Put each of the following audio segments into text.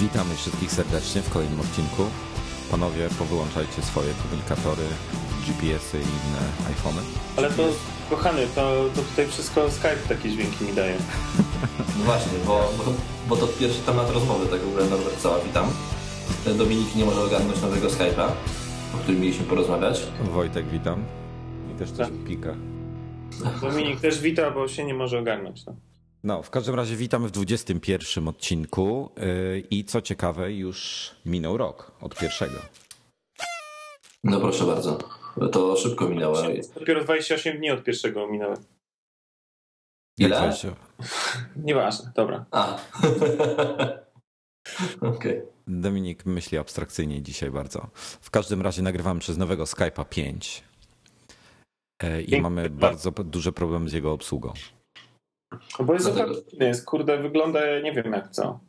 Witamy wszystkich serdecznie w kolejnym odcinku. Panowie, powyłączajcie swoje komunikatory, GPS-y i inne iPhony. Ale to, kochany, to, to tutaj wszystko Skype takie dźwięki mi daje. No właśnie, bo, bo, bo to pierwszy temat rozmowy, tak w ogóle Norbert Cała, witam. Dominik nie może ogarnąć nowego Skype'a, o którym mieliśmy porozmawiać. Wojtek, witam. I też coś Tak. pika. Dominik też wita, bo się nie może ogarnąć. No. No, w każdym razie witamy w 21 odcinku yy, i co ciekawe, już minął rok od pierwszego. No proszę bardzo, to szybko minęło. Dopiero 28 dni od pierwszego minęły. Jak Ile? Nieważne, dobra. A. Okej. Dominik myśli abstrakcyjnie dzisiaj bardzo. W każdym razie nagrywamy przez nowego Skype'a 5 yy, i Piękny mamy bardzo duże problemy z jego obsługą. No bo jest Dlatego- zupełnie inny, jest, kurde, wygląda nie wiem jak co.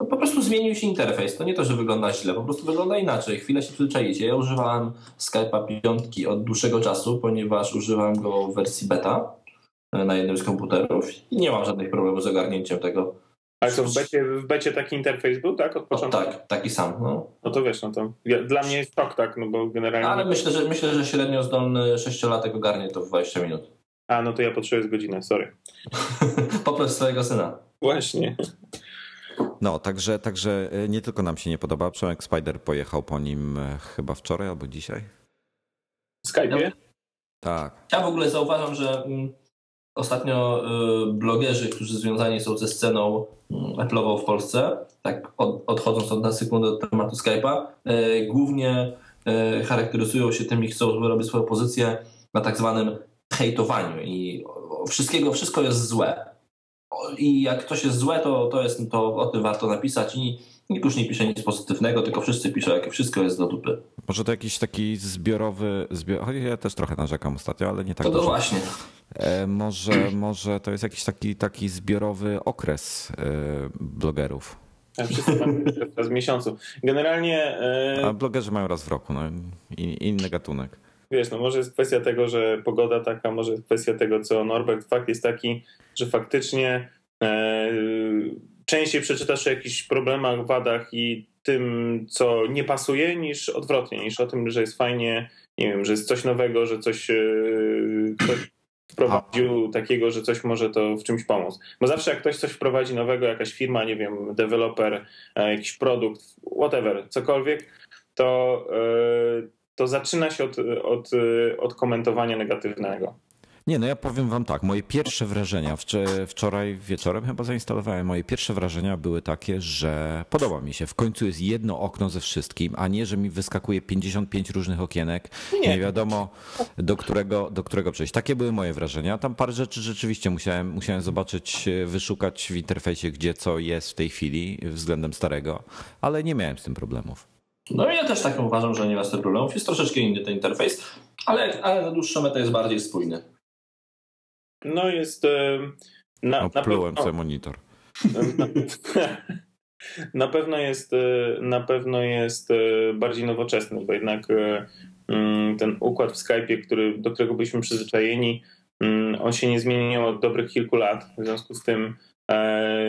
No po prostu zmienił się interfejs. To nie to, że wygląda źle, po prostu wygląda inaczej. Chwilę się przyzwyczaicie. Ja używałem Skype'a piątki od dłuższego czasu, ponieważ używam go w wersji beta e, na jednym z komputerów i nie mam żadnych problemów z ogarnięciem tego. Ale co, w becie, w becie taki interfejs był, tak? Od O, początku? tak, taki sam. No. No to wiesz, no to ja, dla mnie jest tak, tak, no bo generalnie... Ale myślę, że myślę, że średnio zdolny sześciolatek ogarnie to w 20 minut. A, no to ja potrzebuję z godzinę, sorry. Poproś swojego syna. Właśnie. No, także, także yy, nie tylko nam się nie podoba. Przemek Spider pojechał po nim yy, chyba wczoraj albo dzisiaj. W Skype'ie? Tak. Ja w ogóle zauważam, że mm, ostatnio y, blogerzy, którzy związani są ze sceną mm, Apple'ową w Polsce, tak od, odchodząc od na sekundę od tematu Skype'a, głównie charakteryzują się tym i chcą robić swoją pozycję na tak zwanym hejtowaniu i wszystkiego, wszystko jest złe. I jak coś jest złe, to, to, jest, to o tym warto napisać i nikt już nie pisze nic pozytywnego, tylko wszyscy piszą, jakie wszystko jest do dupy. Może to jakiś taki zbiorowy, zbior... ja też trochę narzekam ostatnio, ale nie tak to, to właśnie. E, może, może to jest jakiś taki, taki zbiorowy okres e, blogerów. Ja wszyscy raz w miesiącu. Generalnie... e, A blogerzy mają raz w roku, no i inny gatunek. Wiesz, no może jest kwestia tego, że pogoda taka, może jest kwestia tego, co Norbert. Fakt jest taki, że faktycznie e, częściej przeczytasz o jakichś problemach, wadach i tym, co nie pasuje, niż odwrotnie, niż o tym, że jest fajnie, nie wiem, że jest coś nowego, że coś, e, ktoś wprowadził takiego, że coś może to w czymś pomóc. Bo zawsze jak ktoś coś wprowadzi nowego, jakaś firma, nie wiem, deweloper, e, jakiś produkt, whatever, cokolwiek, to, e, to zaczyna się od, od, od komentowania negatywnego. Nie, no ja powiem wam tak, moje pierwsze wrażenia, wczor- wczoraj wieczorem chyba zainstalowałem, moje pierwsze wrażenia były takie, że podoba mi się, w końcu jest jedno okno ze wszystkim, a nie, że mi wyskakuje 55 różnych okienek, nie, Nie. wiadomo do którego, do którego przejść. Takie były moje wrażenia. Tam parę rzeczy rzeczywiście musiałem, musiałem zobaczyć, wyszukać w interfejsie, gdzie co jest w tej chwili względem starego, ale nie miałem z tym problemów. No i ja też tak uważam, że nie ma z tym problemów. Jest troszeczkę inny ten interfejs, ale, ale na dłuższą metę jest bardziej spójny. No jest... e, Na, na, Oplułem pewno, sobie monitor. na, na pewno jest e, na pewno jest e, bardziej nowoczesny, bo jednak mm, ten układ w Skype'ie, który, do którego byliśmy przyzwyczajeni, mm, on się nie zmieniał od dobrych kilku lat. W związku z tym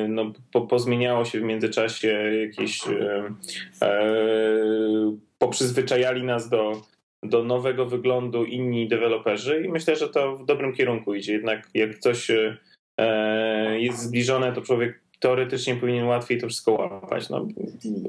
no, po, pozmieniało się w międzyczasie jakieś e, e, poprzyzwyczajali nas do, do nowego wyglądu inni deweloperzy i myślę, że to w dobrym kierunku idzie. Jednak jak coś e, jest zbliżone, to człowiek teoretycznie powinien łatwiej to wszystko łapać. No,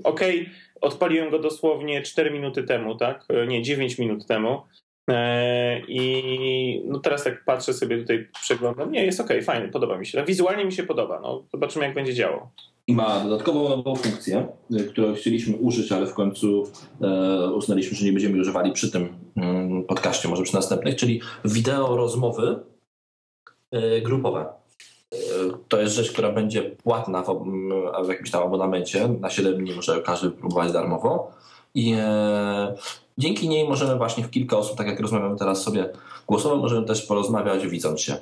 Okej, odpaliłem go dosłownie 4 minuty temu, tak? E, Nie, 9 minut temu. E, I no teraz tak patrzę sobie tutaj, przeglądam. Nie, jest okej, fajnie, podoba mi się. Wizualnie mi się podoba. No, zobaczymy, jak będzie działał. I ma dodatkową nową funkcję, y, którą chcieliśmy użyć, ale w końcu e, uznaliśmy, że nie będziemy używali przy tym mm, podcaście, może przy następnych, czyli wideo rozmowy e, grupowe. To jest rzecz, która będzie płatna w, w jakimś tam abonamencie. Na 7 dni może każdy próbować darmowo. I e, dzięki niej możemy właśnie w kilka osób, tak jak rozmawiamy teraz sobie głosowo, możemy też porozmawiać widząc się.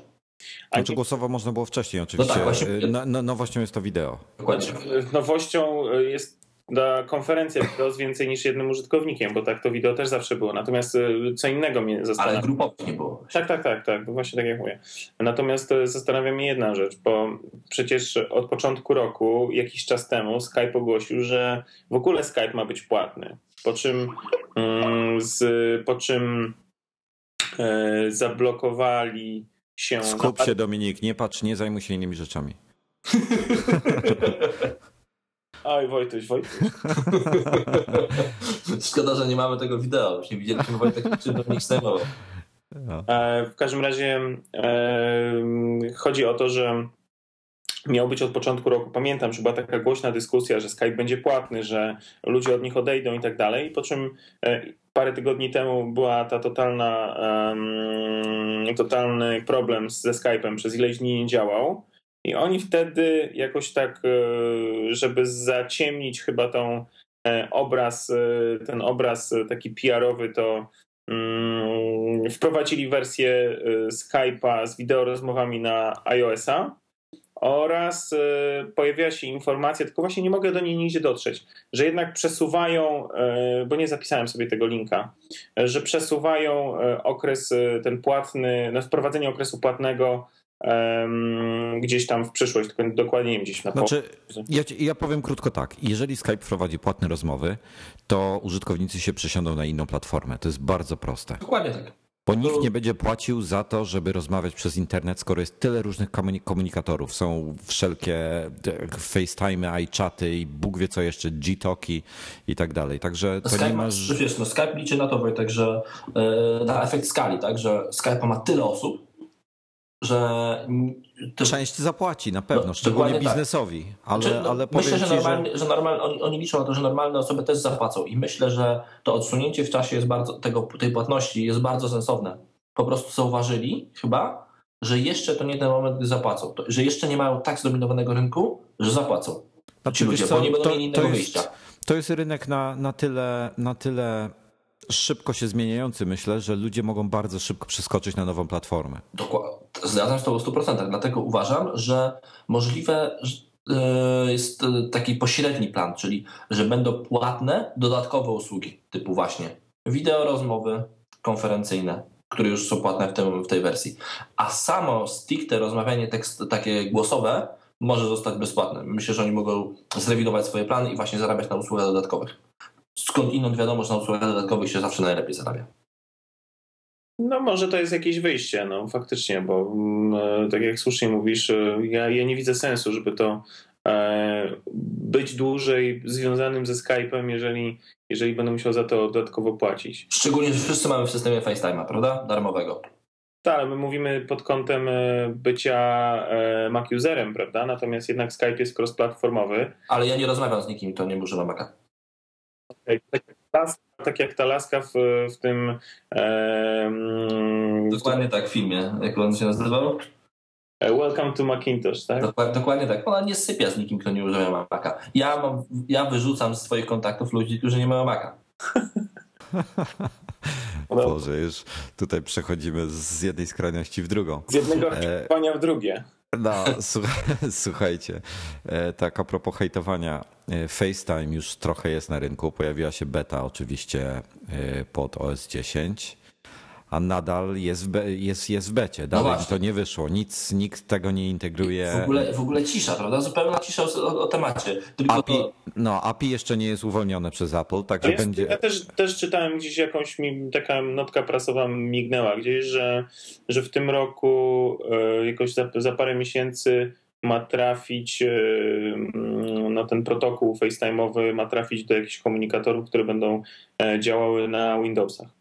A Znaczy głosowo można było wcześniej oczywiście. tak, właśnie. No, no, nowością jest to wideo. Dokładnie. Nowością jest da konferencję wideo z więcej niż jednym użytkownikiem, bo tak to wideo też zawsze było. Natomiast y, co innego mnie zastanawia. Ale grupowo nie było. Tak, tak, tak, tak, właśnie tak jak mówię. Natomiast y, zastanawia mnie jedna rzecz, bo przecież od początku roku, jakiś czas temu, Skype ogłosił, że w ogóle Skype ma być płatny. Po czym, mm, z, po czym e, zablokowali się. Skup się, Dominik, nie patrz, nie zajmuj się innymi rzeczami. Oj, Wojtuś, Wojtuś. Szkoda, że nie mamy tego wideo. Już nie widzieliśmy Wojtek, czym Dominik zdejmował. No. W każdym razie e, chodzi o to, że miał być od początku roku. Pamiętam, że była taka głośna dyskusja, że Skype będzie płatny, że ludzie od nich odejdą i tak dalej. Po czym e, parę tygodni temu była ta totalna, um, totalny problem ze Skype'em, przez ileś dni nie działał. I oni wtedy jakoś tak, e, żeby zaciemnić chyba tą e, obraz, ten obraz taki PR-owy, to um, wprowadzili wersję Skype'a z wideorozmowami na iOS-a oraz pojawiła się informacja, tylko właśnie nie mogę do niej nigdzie dotrzeć, że jednak przesuwają, bo nie zapisałem sobie tego linka, że przesuwają okres ten płatny, no wprowadzenie okresu płatnego gdzieś tam w przyszłość, tylko dokładnie nie wiem, gdzieś na znaczy, ja, ja powiem krótko tak. Jeżeli Skype prowadzi płatne rozmowy, to użytkownicy się przesiądą na inną platformę. To jest bardzo proste. Dokładnie tak. Bo nikt nie będzie płacił za to, żeby rozmawiać przez internet, skoro jest tyle różnych komunikatorów. Są wszelkie FaceTime, iChaty i Bóg wie co jeszcze, G-Talki i tak dalej. Także to Skype, nie ma... Wiesz, no Skype liczy na to, Wojtek, że yy, na efekt skali, tak, że Skype ma tyle osób, że to... Część zapłaci na pewno, no, szczególnie tak. biznesowi, tak. ale, znaczy, no, ale Myślę, że, normalnie, że... że normalnie, oni, oni, liczą na to, że normalne osoby też zapłacą i myślę, że to odsunięcie w czasie jest bardzo, tego, tej płatności jest bardzo sensowne. Po prostu zauważyli chyba, że jeszcze to nie ten moment, gdy zapłacą. To, że jeszcze nie mają tak zdominowanego rynku, że zapłacą. Znaczy, ci ludzie, co, bo nie będą to, mieli innego to jest, wyjścia. To jest rynek na, na, tyle, na tyle szybko się zmieniający, myślę, że ludzie mogą bardzo szybko przeskoczyć na nową platformę. Dokładnie. Zgadzam się z tobą w 100%. Dlatego uważam, że możliwe e, jest taki pośredni plan, czyli że będą płatne dodatkowe usługi, typu właśnie wideo rozmowy konferencyjne, które już są płatne w, tym, w tej wersji. A samo stricte rozmawianie tekst, takie głosowe może zostać bezpłatne. Myślę, że oni mogą zrewidować swoje plany i właśnie zarabiać na usługach dodatkowych skąd inąd wiadomo, że na usługach dodatkowych się zawsze najlepiej zarabia. No może to jest jakieś wyjście, no faktycznie, bo mm, tak jak słusznie mówisz, e, ja, ja nie widzę sensu, żeby to e, być dłużej związanym ze Skype'em, jeżeli, jeżeli będę musiał za to dodatkowo płacić. Szczególnie, że wszyscy mamy w systemie FaceTime'a, prawda? Darmowego. Tak, ale my mówimy pod kątem e, bycia Mac userem, prawda? Natomiast jednak Skype jest cross-platformowy. Ale ja nie rozmawiam z nikim, to nie używam Maca. Ta laska, tak jak ta laska w, w tym. E, dokładnie w tym... tak w filmie. Jak on się nazywał? E, Welcome to Macintosh, tak? Dokładnie, dokładnie tak. Ona nie sypia z nikim, kto nie używa Maca. Ja, mam, ja wyrzucam z swoich kontaktów ludzi, którzy nie mają Maca. Boże, już tutaj przechodzimy z jednej skrajności w drugą. Z jednego oczekiwania w drugie. No, słuchajcie, e, tak a propos hejtowania, e, FaceTime już trochę jest na rynku. Pojawiła się beta oczywiście e, pod OS 10 a nadal jest w, be, jest, jest w becie. Dalej no to nie wyszło. Nic, nikt tego nie integruje. W ogóle, w ogóle cisza, prawda? Zupełna cisza o, o temacie. Tylko API, to... No, API jeszcze nie jest uwolnione przez Apple, także jest, będzie. Ja też, też czytałem gdzieś jakąś mi taka notka prasowa mignęła gdzieś, że, że w tym roku e, jakoś za, za parę miesięcy ma trafić, e, no ten protokół FaceTime'owy ma trafić do jakichś komunikatorów, które będą e, działały na Windowsach.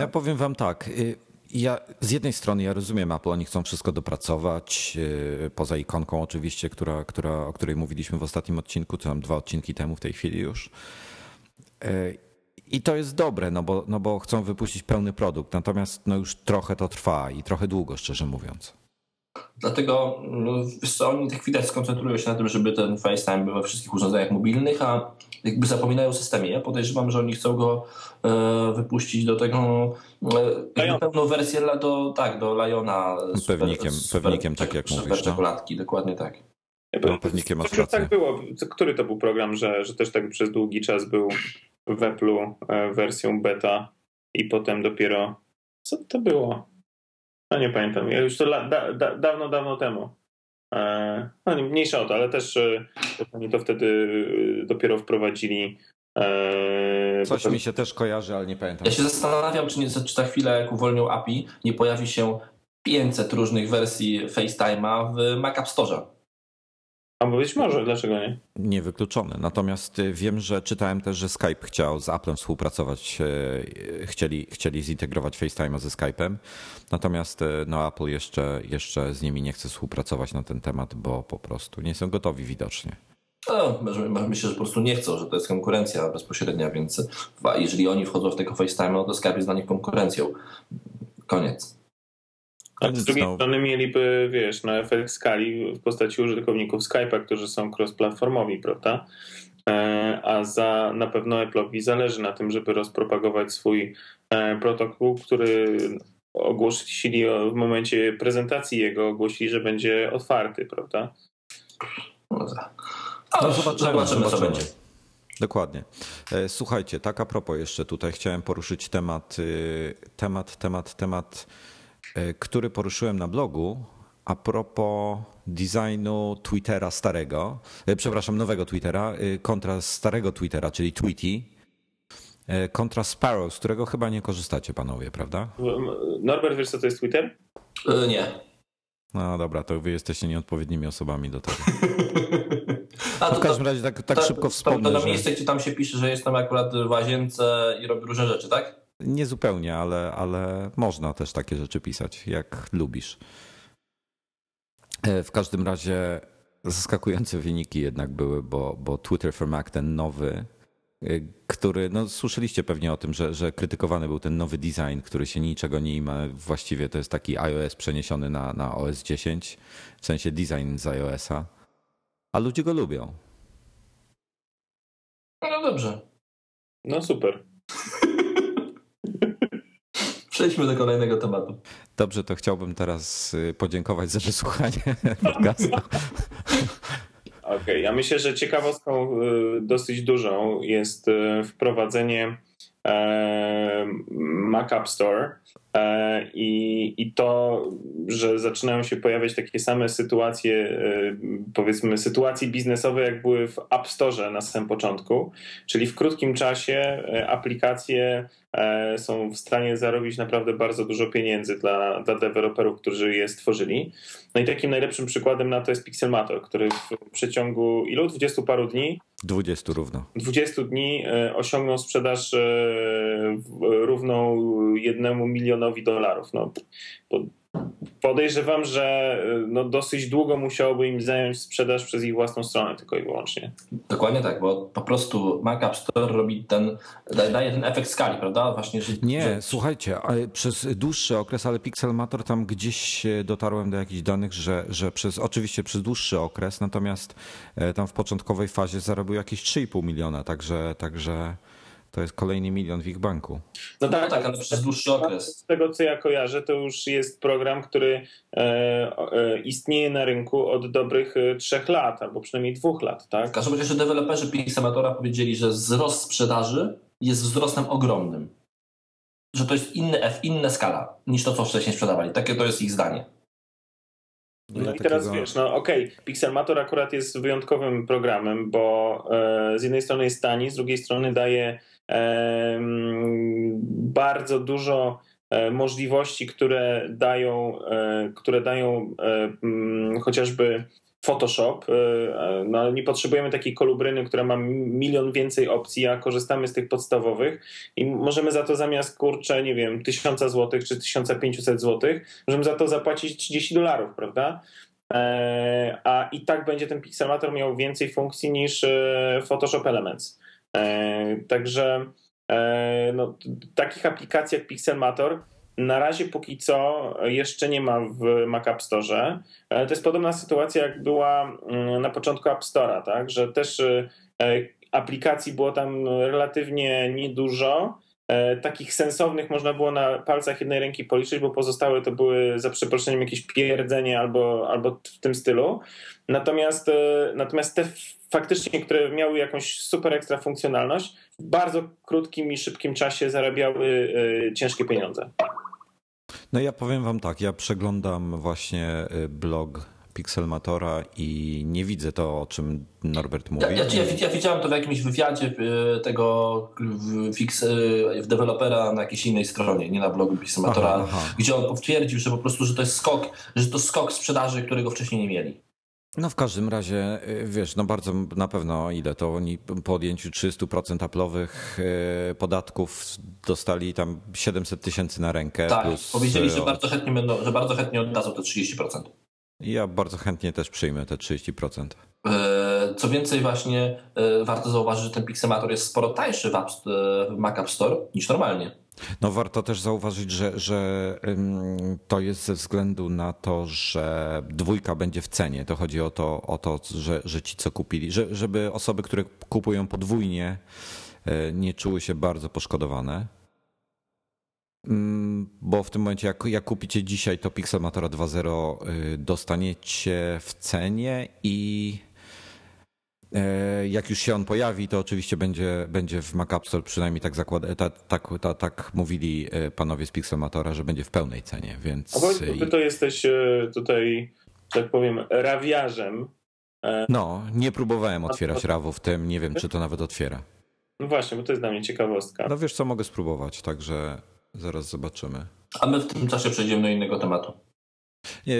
Ja powiem wam tak. Y, ja, z jednej strony ja rozumiem Apple, oni chcą wszystko dopracować, y, poza ikonką oczywiście, która, która, o której mówiliśmy w ostatnim odcinku, to tam dwa odcinki temu w tej chwili już. Y, I to jest dobre, no bo, no bo chcą wypuścić pełny produkt, natomiast no już trochę to trwa i trochę długo, szczerze mówiąc. Dlatego no, co, oni tak widać skoncentrują się na tym, żeby ten FaceTime był we wszystkich urządzeniach mobilnych, a jakby zapominają o systemie. Ja podejrzewam, że oni chcą go e, wypuścić do tego e, pełną wersję do, tak, do Liona. Pewnikiem, super, pewnikiem tak jak super mówisz. No. czekoladki, no? dokładnie tak. No, pewnikiem masz rację. Tak było. Który to był program, że, że też tak przez długi czas był w Apple'u wersją beta i potem dopiero... Co to było? No nie pamiętam. Ja już to da, da, dawno, dawno temu. No mniejsza o to, ale też oni to wtedy dopiero wprowadzili Coś mi się też kojarzy, ale nie pamiętam. Ja się zastanawiam, czy, nie, czy ta chwila, jak uwolnią API, nie pojawi się 500 różnych wersji FaceTime'a w Mac App Store. A być może, dlaczego nie? Niewykluczone. Natomiast y, wiem, że czytałem też, że Skype chciał z Applem współpracować, y, chcieli, chcieli zintegrować FaceTime'a ze Skype'em. Natomiast y, no, Apple jeszcze, jeszcze z nimi nie chce współpracować na ten temat, bo po prostu nie są gotowi widocznie. No, myślę, że po prostu nie chcą, że to jest konkurencja bezpośrednia, więc jeżeli oni wchodzą w tego FaceTime, to Skype jest dla nich konkurencją. Koniec. A z drugiej strony mieliby, wiesz, na efekt skali w postaci użytkowników Skype'a, którzy są cross-platformowi, prawda? E, a za na pewno Apple'owi zależy na tym, żeby rozpropagować swój e, protokół, który ogłosili w momencie prezentacji jego, ogłosili, że będzie otwarty, prawda? No tak. No, zobaczymy, zobaczymy, co będzie. Dokładnie. E, słuchajcie, tak a propos jeszcze tutaj chciałem poruszyć temat, y, temat, temat, temat, e, który poruszyłem na blogu a propos designu Twittera starego, e, przepraszam, nowego Twittera kontra starego Twittera, czyli Tweety, kontra Sparrow, z którego chyba nie korzystacie panowie, prawda? Norbert, wiesz co to jest Twitter? Nie. No dobra, to wy jesteście nieodpowiednimi osobami do tego. A to, w każdym razie tak, tak to, szybko wspomnę. To, to, to miejsce, gdzie tam się pisze, że jestem akurat w łazience i robię różne rzeczy, tak? Nie zupełnie, ale, ale można też takie rzeczy pisać, jak lubisz. E, w każdym razie zaskakujące wyniki jednak były, bo, bo Twitter for Mac, ten nowy, e, który, no słyszeliście pewnie o tym, że, że krytykowany był ten nowy design, który się niczego nie ima. Właściwie to jest taki iOS przeniesiony na, na OS 10, w sensie design z iOS-a a ludzie go lubią. No dobrze. No super. Przejdźmy do kolejnego tematu. Dobrze, to chciałbym teraz y, podziękować za wysłuchanie podcastu. Okej, okay, ja myślę, że ciekawostką y, dosyć dużą jest y, wprowadzenie Mac App Store E, I, I to, że zaczynają się pojawiać takie same sytuacje, e, powiedzmy, sytuacje biznesowe, jak były w App Store na samym początku, czyli w krótkim czasie e, aplikacje są w stanie zarobić naprawdę bardzo dużo pieniędzy dla, dla deweloperów, którzy je stworzyli. No i takim najlepszym przykładem na to jest Pixelmator, który w przeciągu ilu? 20 paru dni 20 równo. 20 dni osiągnął sprzedaż równą jednemu milionowi milionowi dolarów. No, podejrzewam, że no, dosyć długo musiałoby im zająć sprzedaż przez ich własną stronę tylko i wyłącznie. Dokładnie tak, bo po prostu Mac App Store robi ten, daje ten efekt skali, prawda? Właśnie, że, Nie, że... słuchajcie, przez dłuższy okres, ale Pixelmator tam gdzieś dotarłem do jakichś danych, że, że przez, oczywiście przez dłuższy okres, natomiast e, tam w początkowej fazie zarobił jakieś 3,5 miliona, także, także to jest kolejny milion w ich banku. No tak, no tak ale przez dłuższy okres. Z tego co ja kojarzę, to już jest program, który e, e, istnieje na rynku od dobrych e, trzech lat, albo przynajmniej dwóch lat. Tak? W każdym razie deweloperzy Pixamatora powiedzieli, że wzrost sprzedaży jest wzrostem ogromnym. Że to jest inny F, inna skala niż to, co wcześniej sprzedawali. Takie to jest ich zdanie. No, no i teraz wiesz, no okej, okay, Pixelmator akurat jest wyjątkowym programem, bo e, z jednej strony jest tani, z drugiej strony daje bardzo dużo e, możliwości, które dają, e, które dają e, mm, chociażby Photoshop, no nie potrzebujemy takiej kolubryny, która ma milion więcej opcji, a korzystamy z tych podstawowych i możemy za to zamiast kurczę, nie wiem, 1000 zł czy 1500 zł, możemy za to zapłacić 30 dolarów, prawda? A i tak będzie ten Pixelmator miał więcej funkcji niż Photoshop Elements. E, także e, no, takich aplikacji jak Pixelmator na razie póki co jeszcze nie ma w Mac App Store. E, to jest podobna sytuacja jak była mm, na początku App Store'a, tak? że też aplikacji było tam relatywnie niedużo takich sensownych można było na palcach jednej ręki policzyć, bo pozostałe to były za przeproszeniem jakieś pierdzenie albo, albo w tym stylu. Natomiast, e, natomiast te faktycznie, które miały jakąś super ekstra funkcjonalność, w bardzo krótkim i szybkim czasie zarabiały e, ciężkie pieniądze. No ja powiem wam tak, ja przeglądam właśnie blog Pixelmatora i nie widzę to, o czym Norbert mówi. Ja, ja, ja, widziałem to w jakimś wywiadzie y, tego fix, y, dewelopera na jakiejś innej stronie, nie na blogu Pixelmatora, aha, aha. gdzie on potwierdził, że po prostu, że to jest skok, że to skok sprzedaży, którego wcześniej nie mieli. No w każdym razie, wiesz, no bardzo na pewno ile to oni po odjęciu 300% aplowych podatków dostali tam 700 tysięcy na rękę. Tak, plus... powiedzieli, że bardzo chętnie będą, że bardzo chętnie oddadzą te 30%. Ja bardzo chętnie też przyjmę te 30%. E, co więcej, właśnie e, warto zauważyć, że ten Pixelmator jest sporo tańszy w, App, w Mac App Store niż normalnie. No warto też zauważyć, że, że to jest ze względu na to, że dwójka będzie w cenie. To chodzi o to, o to że, że ci co kupili, że, żeby osoby, które kupują podwójnie e, nie czuły się bardzo poszkodowane. Mm, bo w tym momencie, jak, jak kupicie dzisiaj, to Pixelmatora 2.0 y, dostaniecie w cenie i e, jak już się on pojawi, to oczywiście będzie, będzie w Mac App Store, przynajmniej tak, zakład, tak, tak, tak, tak mówili e, panowie z Pixelmatora, że będzie w pełnej cenie. Więc... A powiedz, ty to jesteś e, tutaj, tak powiem, rawiarzem. No, nie próbowałem otwierać rawu w tym, nie wiem, czy to nawet otwiera. No właśnie, bo to jest dla mnie ciekawostka. No wiesz co, mogę spróbować, także Zaraz zobaczymy. A my w tym czasie przejdziemy do innego tematu.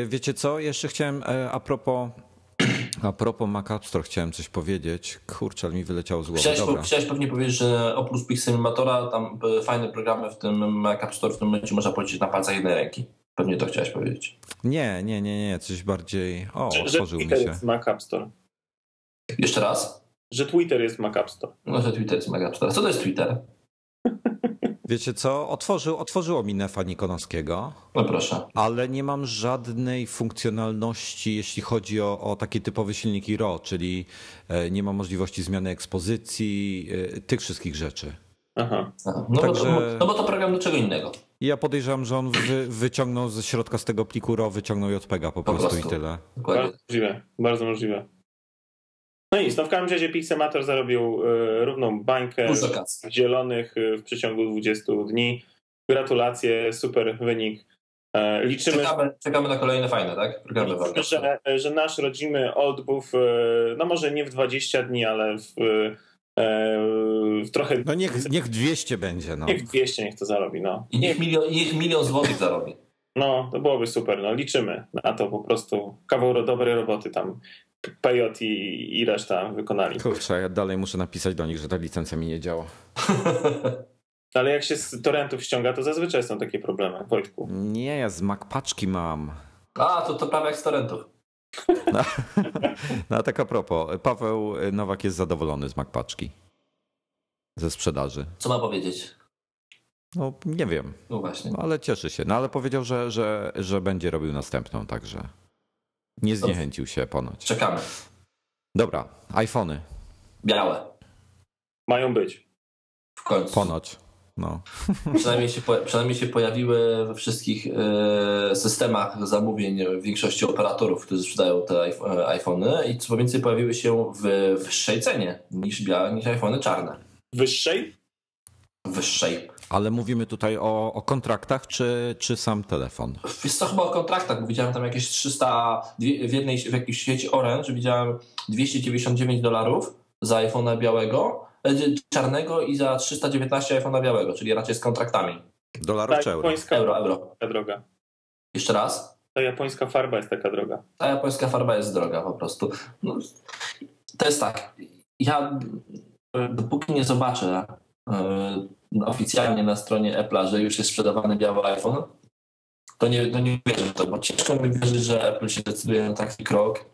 Wiecie co? Jeszcze chciałem e, a propos a propos Mac App Store chciałem coś powiedzieć. Kurczę, ale mi wyleciało z głowy. Chciałeś, Dobra. chciałeś pewnie powiedzieć, że oprócz Pixelmatora tam fajne programy w tym Mac App Store w tym momencie można policzyć na palcach jednej ręki. Pewnie to chciałeś powiedzieć. Nie, nie, nie, nie. Coś bardziej... O, że, otworzył że mi się. Jest Mac App Store. Jeszcze raz? Że Twitter jest Mac App Store. No, że Twitter jest Mac App Store. Co to jest Twitter? Wiecie co? Otworzył, otworzyło mi Nefa Nikonowskiego. No proszę. Ale nie mam żadnej funkcjonalności, jeśli chodzi o, o takie typowe silniki RAW, czyli e, nie ma możliwości zmiany ekspozycji, e, tych wszystkich rzeczy. Aha. No, Także... bo to, no bo to program do czego innego. Ja podejrzewam, że on wy, wyciągnął ze środka z tego pliku RAW, wyciągnął JPEGa po, po prostu, prostu, i tyle. Dokładnie. Bardzo możliwe, bardzo możliwe. No nic, no w każdym razie Pixelmator zarobił y, równą bańkę w zielonych y, w przeciągu 20 dni. Gratulacje, super wynik. E, liczymy, czekamy, czekamy na kolejne fajne, tak? Programy liczymy, że, że nasz rodzimy odbów, no może nie w 20 dni, ale w, w trochę... No niech, niech 200 będzie. No. Niech 200 niech to zarobi. No. I niech milion, niech milion złotych zarobi. No, to byłoby super. No, liczymy na to po prostu. Kawał dobrej roboty tam Pejot i, i reszta wykonali. Kurczę, ja dalej muszę napisać do nich, że ta licencja mi nie działa. Ale jak się z torrentów ściąga, to zazwyczaj są takie problemy, Wojtku. Nie, ja z MacPaczki mam. A, to, to prawie jak z torrentów. No, no tak a propos, Paweł Nowak jest zadowolony z MacPaczki. Ze sprzedaży. Co ma powiedzieć? No nie wiem. No właśnie. No, ale cieszy się. No ale powiedział, że, że, że będzie robił następną, także. Nie zniechęcił się ponoć. Czekamy. Dobra, iPhony. Białe. Mają być. W końcu. Ponoć. No. Przynajmniej, się, przynajmniej się pojawiły we wszystkich e, systemach zamówień większości operatorów, którzy sprzedają te e, iPhony i co więcej pojawiły się w wyższej cenie niż białe, niż iPhony czarne. Wyższej? Wyższej. Ale mówimy tutaj o, o kontraktach, czy, czy sam telefon? Jest to chyba o kontraktach, bo widziałem tam jakieś 300, w jednej, w jakiejś sieci Orange widziałem 299 dolarów za iPhone'a białego, e, czarnego i za 319 iPhone'a białego, czyli raczej z kontraktami. Dolarów tak, czy euro? Euro, euro. Taka droga. Jeszcze raz? Ta japońska farba jest taka droga. Ta japońska farba jest droga po prostu. No, to jest tak. Ja dopóki nie zobaczę oficjalnie na stronie Apple'a, że już jest sprzedawany biały iPhone, to nie, to nie wierzę w to, bo ciężko mi wierzyć, że Apple się decyduje na taki krok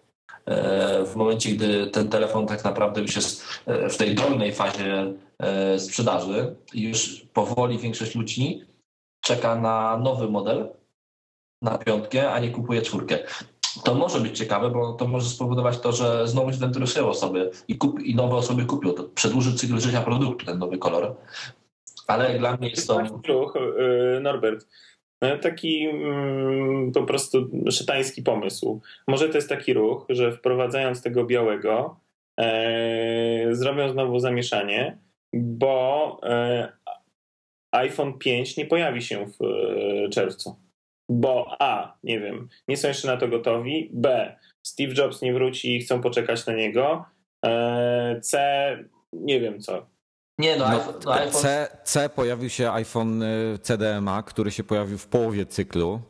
e, w momencie, gdy ten telefon tak naprawdę już jest e, w tej dolnej fazie e, sprzedaży i już powoli większość ludzi czeka na nowy model, na piątkę, a nie kupuje czwórkę. To może być ciekawe, bo to może spowodować to, że znowu się zainteresują osoby i, kup, i nowe osoby kupią. To przedłuży cykl życia produktu, ten nowy kolor. Ale dla mnie jest to... Ruch, y, Norbert, no, taki mm, po prostu szytański pomysł. Może to jest taki ruch, że wprowadzając tego białego e, zrobią znowu zamieszanie, bo e, iPhone 5 nie pojawi się w e, czerwcu. Bo A, nie wiem, nie są jeszcze na to gotowi, B, Steve Jobs nie wróci i chcą poczekać na niego, e, C, nie wiem co. Nie, no, No, iPhone, no iPhone, C, C pojawił się iPhone y, CDMA, który się pojawił w połowie cyklu.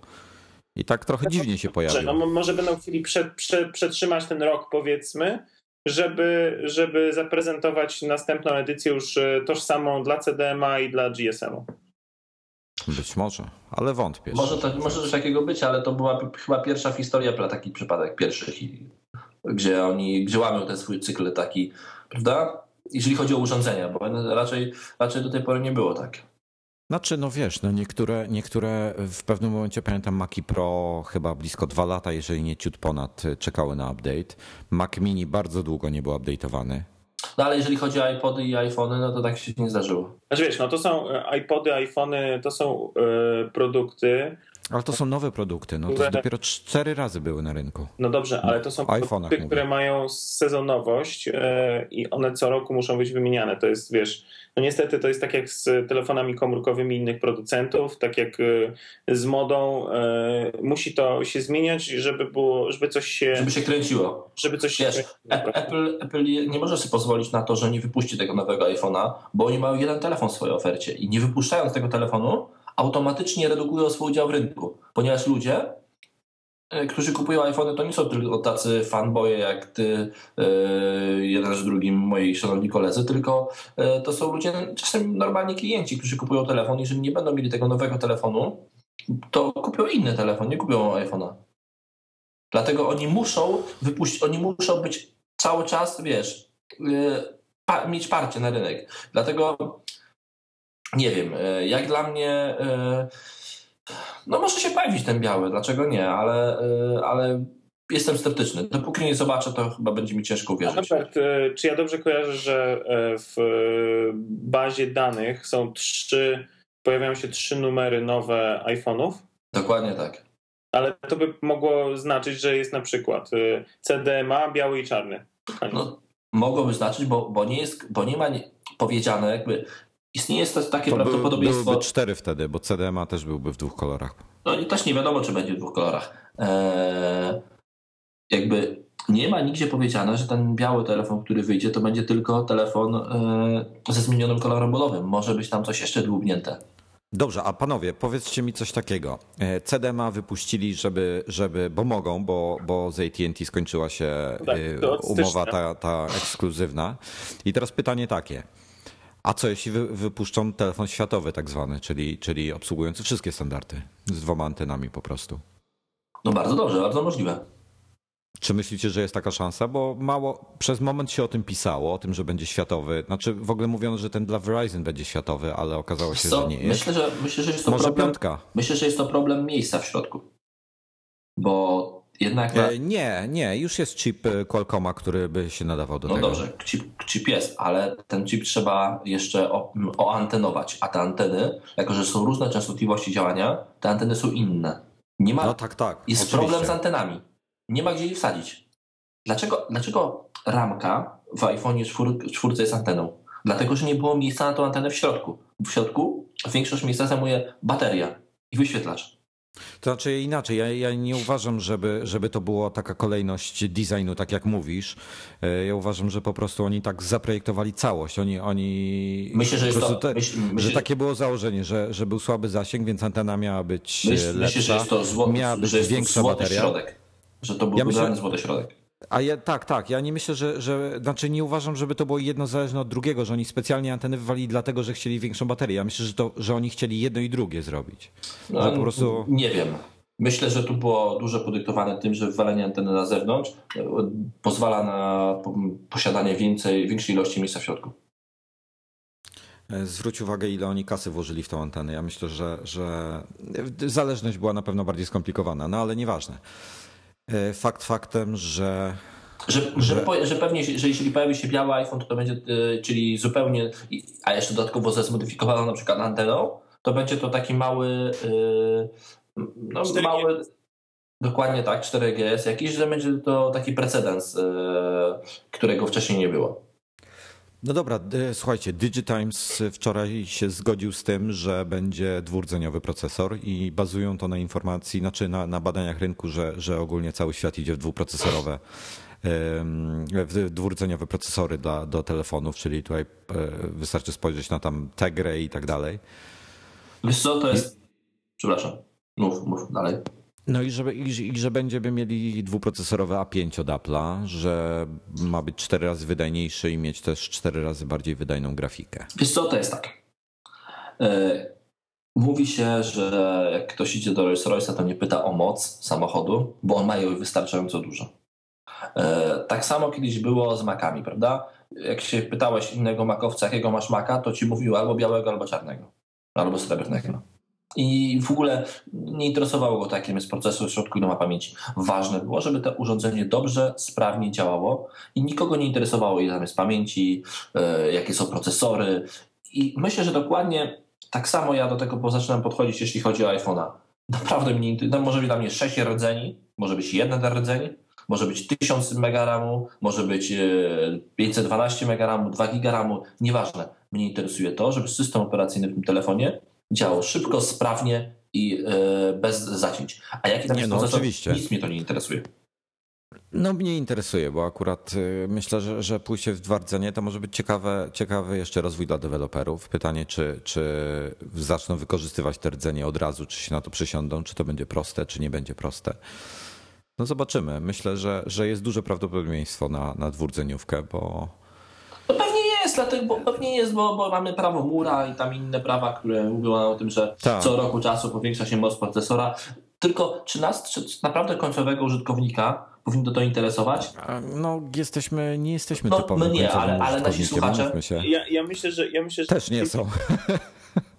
I tak trochę dziwnie się pojawił. no, mo- może będą chcieli prze, prze, przetrzymać ten rok, powiedzmy, żeby, żeby zaprezentować następną edycję już e, tożsamą dla CDMA i dla GSM-u. Być może, ale wątpię. może, może coś takiego być, ale to była chyba pierwsza w historii Apple'a taki przypadek, gdzie oni, gdzie łamią ten swój cykl taki, prawda? Jeżeli chodzi o urządzenia, bo raczej, raczej do tej pory nie było tak. Znaczy, no wiesz, no niektóre, niektóre w pewnym momencie, pamiętam Maci Pro chyba blisko dwa lata, jeżeli nie ciut ponad, czekały na update. Mac Mini bardzo długo nie był update'owany. No ale jeżeli chodzi o iPody i iPhony, no to tak się nie zdarzyło. Znaczy wiesz, no to są e, iPody, iPhony, to są e, produkty, Ale to są nowe produkty, no to Które- dopiero cztery razy były na rynku. no dobrze, ale to są produkty, mówię. które mają sezonowość e, i one co roku muszą być wymieniane. To jest, wiesz, no niestety to jest tak jak z telefonami komórkowymi innych producentów, tak jak e, z modą, e, musi to się zmieniać, żeby było, żeby coś się, Żeby się kręciło. żeby coś się Wiesz, Apple, Apple, Apple nie może sobie pozwolić na to, że nie wypuści tego nowego iPhone'a, bo oni mają jeden telefon w swojej ofercie i nie wypuszczając tego telefonu, automatycznie redukują swój udział w rynku, ponieważ ludzie, e, którzy kupują iPhony, to nie są tylko tacy fanboye jak ty, e, jeden z drugim, moi szanowni koledzy, tylko e, to są ludzie, czasem normalni klienci, którzy kupują telefon. Jeżeli nie będą mieli tego nowego telefonu, to kupią inny telefon, nie kupią iPhone'a. Dlatego oni muszą wypuścić, oni muszą być cały czas, wiesz, pa, mieć parcie na rynek. Dlatego nie wiem, yy, jak dla mnie, yy, no może się pojawić ten biały, dlaczego nie, ale, yy, ale jestem sceptyczny. Dopóki nie zobaczę, to chyba będzie mi ciężko uwierzyć. Robert, e, czy ja dobrze kojarzę, że e, w e, bazie danych są trzy, pojawiają się trzy numery nowe iPhone'ów? Dokładnie tak. Ale to by mogło znaczyć, że jest na przykład CDMA biały i czarny. No, mogłoby znaczyć, bo, bo, nie jest, bo nie ma powiedziane, jakby istnieje takie To prawdopodobieństwo. byłyby cztery wtedy, bo CDMA też byłby w dwóch kolorach. No i też nie wiadomo, czy będzie w dwóch kolorach. Eee, jakby nie ma nigdzie powiedziane, że ten biały telefon, który wyjdzie, to będzie tylko telefon e, ze zmienionym kolorem bolowym. Może być tam coś jeszcze dłubnięte. Dobrze, a panowie, powiedzcie mi coś takiego. E, CDMA wypuścili, żeby, żeby bo mogą, bo, bo z AT&T skończyła się Tak, e, od umowa ta, ta ekskluzywna. I teraz pytanie takie. A co jeśli wy, wypuszczą telefon światowy tak zwany, czyli, czyli obsługujący wszystkie standardy z dwoma antenami po prostu? No bardzo dobrze, bardzo możliwe. Czy myślicie, że jest taka szansa? Bo mało, przez moment się o tym pisało, o tym, że będzie światowy. Znaczy w ogóle mówiono, że ten dla Verizon będzie światowy, ale okazało się, że nie jest. Myślę, że, myślę, że jest to Może problem. piątka. Myślę, że jest to problem miejsca w środku. Bo jednak. Na, E, Nie, nie, już jest chip e, Qualcomma, który by się nadawał do no tego. dobrze, chip, chip jest, ale ten chip trzeba jeszcze oantenować. A te anteny, jako że są różne częstotliwości działania, te anteny są inne. Nie ma, No tak, tak. Jest oczywiście. problem z antenami. Nie ma gdzie ich wsadzić. Dlaczego, dlaczego ramka w iPhone 4 jest anteną? Dlatego, że nie było miejsca na tą antenę w środku. W środku większość miejsca zajmuje bateria i wyświetlacz. To znaczy inaczej, ja, ja nie uważam, żeby, żeby to była taka kolejność designu, tak jak mówisz. E, Ja uważam, że po prostu oni tak zaprojektowali całość. Oni, oni Myślę, że jest to. te- myśl, że takie było założenie, że, że był słaby zasięg, więc antena miała być myśl, lepsza. myślę, że jest to, złoty, miała być że jest większa złoty bateria. środek. Że to był Ja myślę- złoty środek. A ja, tak, tak. Ja nie myślę, że, że. Znaczy, nie uważam, żeby to było jedno zależne od drugiego, że oni specjalnie anteny wywalili dlatego, że chcieli większą baterię. Ja myślę, że, to, że oni chcieli jedno i drugie zrobić. No, Że po prostu- Nie wiem. Myślę, że tu było dużo podyktowane tym, że wywalenie anteny na zewnątrz e, pozwala na po- posiadanie więcej, większej ilości miejsca w środku. E, Zwróć uwagę, ile oni kasy włożyli w tą antenę. Ja myślę, że, że zależność była na pewno bardziej skomplikowana, no ale nieważne. E, Fakt faktem, że Że, że, że pewnie, że jeśli pojawi się biały iPhone, to, to będzie, y, czyli zupełnie, a jeszcze dodatkowo ze zmodyfikowaną na przykład anteną, to będzie to taki mały, y, no, mały, dokładnie tak, 4GS jakiś, że będzie to taki precedens, którego wcześniej nie było. No dobra, słuchajcie, DigiTimes wczoraj się zgodził z tym, że będzie dwurdzeniowy procesor i bazują to na informacji, znaczy na, na badaniach rynku, że, że ogólnie cały świat idzie w dwuprocesorowe dwurdzeniowe procesory dla, do telefonów, czyli tutaj e, wystarczy spojrzeć na tam Tegrę i tak dalej. Wiesz co, to jest... Przepraszam, mów, mów dalej. No i że, i, i że będziemy mieli dwuprocesorowe A5 od Apple'a, że ma być cztery razy wydajniejszy i mieć też cztery razy bardziej wydajną grafikę. Wiesz co, to jest tak. E, mówi się, że jak ktoś idzie do Rolls Royce'a, to nie pyta o moc samochodu, bo on ma jej wystarczająco dużo. E, tak samo kiedyś było z makami, prawda? Jak się pytałeś innego makowca, jakiego masz maka, to ci mówił albo białego, albo czarnego, albo srebrnego. I w ogóle nie interesowało go to, jest procesor w środku, ile ma pamięci. Ważne było, żeby to urządzenie dobrze, sprawnie działało i nikogo nie interesowało, ile tam jest pamięci, e, jakie są procesory. I myślę, że dokładnie tak samo ja do tego zaczynam podchodzić, jeśli chodzi o iPhone'a. Naprawdę mnie, no może być dla mnie 6 rdzeni, może być jeden rdzeń, może być 1000 megaramu, może być 512 e, megaramu, 2 gigaramu, nieważne. Mnie interesuje to, żeby system operacyjny w tym telefonie działał szybko, sprawnie i e, bez zacięć. A jaki tam nie, jest no? Oczywiście. Nic mnie to nie interesuje. No mnie interesuje, bo akurat e, myślę, że, że pójście w dwa rdzenie to może być ciekawe, ciekawy jeszcze rozwój dla deweloperów. Pytanie, czy, czy zaczną wykorzystywać te rdzenie od razu, czy się na to przysiądą, czy to będzie proste, czy nie będzie proste. No zobaczymy. Myślę, że, że jest duże prawdopodobieństwo na, na dwurdzeniówkę, bo... Pewnie jest, dlatego, bo, pewnie jest, bo, bo mamy prawo mura i tam inne prawa, które mówią o tym, że tak. co roku czasu powiększa się moc procesora. Tylko czy nas, czy naprawdę końcowego użytkownika powinno to interesować? No, jesteśmy, nie jesteśmy no, typowym no nie, ale, ale nasi słuchacze. Ja, ja, myślę, że ja myślę, że też nie są.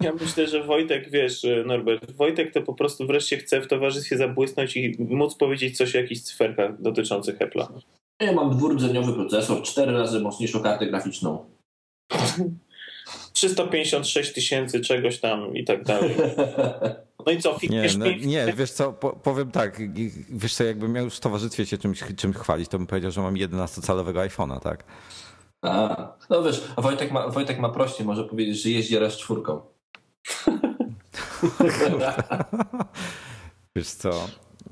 Ja myślę, że Wojtek, wiesz, Norbert, Wojtek to po prostu wreszcie chce w towarzystwie zabłysnąć i móc powiedzieć coś o jakichś cyferkach dotyczących Apple'a. Ja mam dwurdzeniowy procesor, cztery razy mocniejszą kartę graficzną. 356 tysięcy czegoś tam i tak dalej. No i co, nie, no, nie, wiesz co, powiem tak, wiesz co, jakbym miał już w towarzystwie się czymś, czymś chwalić, to bym powiedział, że mam 11-calowego iPhone'a, tak? A, no wiesz, Wojtek ma, Wojtek ma prościej, może powiedzieć, że jeździ raz czwórką. wiesz co,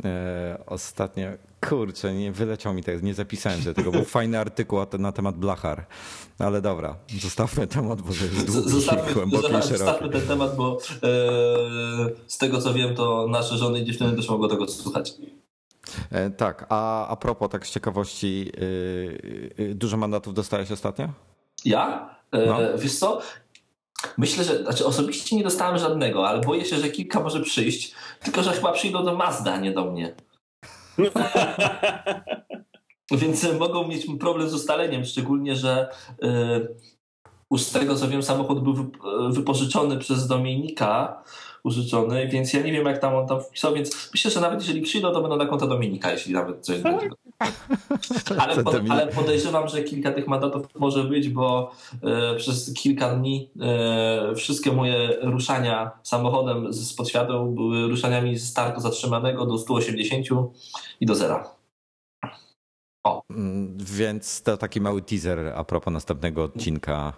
e, ostatnio, kurczę, nie wyleciał mi tego, nie zapisałem sobie tego, był fajny artykuł na temat blachar, ale dobra, zostawmy temat, bo to jest długi, zostawmy, głęboki i Zostawmy ten temat, bo e, z tego co wiem, to nasze żony i dziewczyny też mogą tego słuchać. E, tak, a, a propos tak z ciekawości, yy, dużo mandatów dostałeś ostatnio? Ja? Yy, no. Wiesz co? Myślę, że, znaczy osobiście nie dostałem żadnego, ale boję się, że kilka może przyjść, tylko że chyba przyjdą do Mazda, a nie do mnie. Więc mogą mieć problem z ustaleniem, szczególnie, że yy, z tego co wiem, samochód był wypożyczony przez Dominika użyczony, więc ja nie wiem, jak tam on tam wpisał, więc myślę, że nawet jeżeli przyjdą, to będą na konta Dominika, jeśli nawet coś będzie. Ale, pod, ale podejrzewam, że kilka tych mandatów może być, bo e, przez kilka dni e, wszystkie moje ruszania samochodem z podświatą były ruszaniami z startu zatrzymanego do 180 i do zera. O. Mm, więc to taki mały teaser a propos następnego odcinka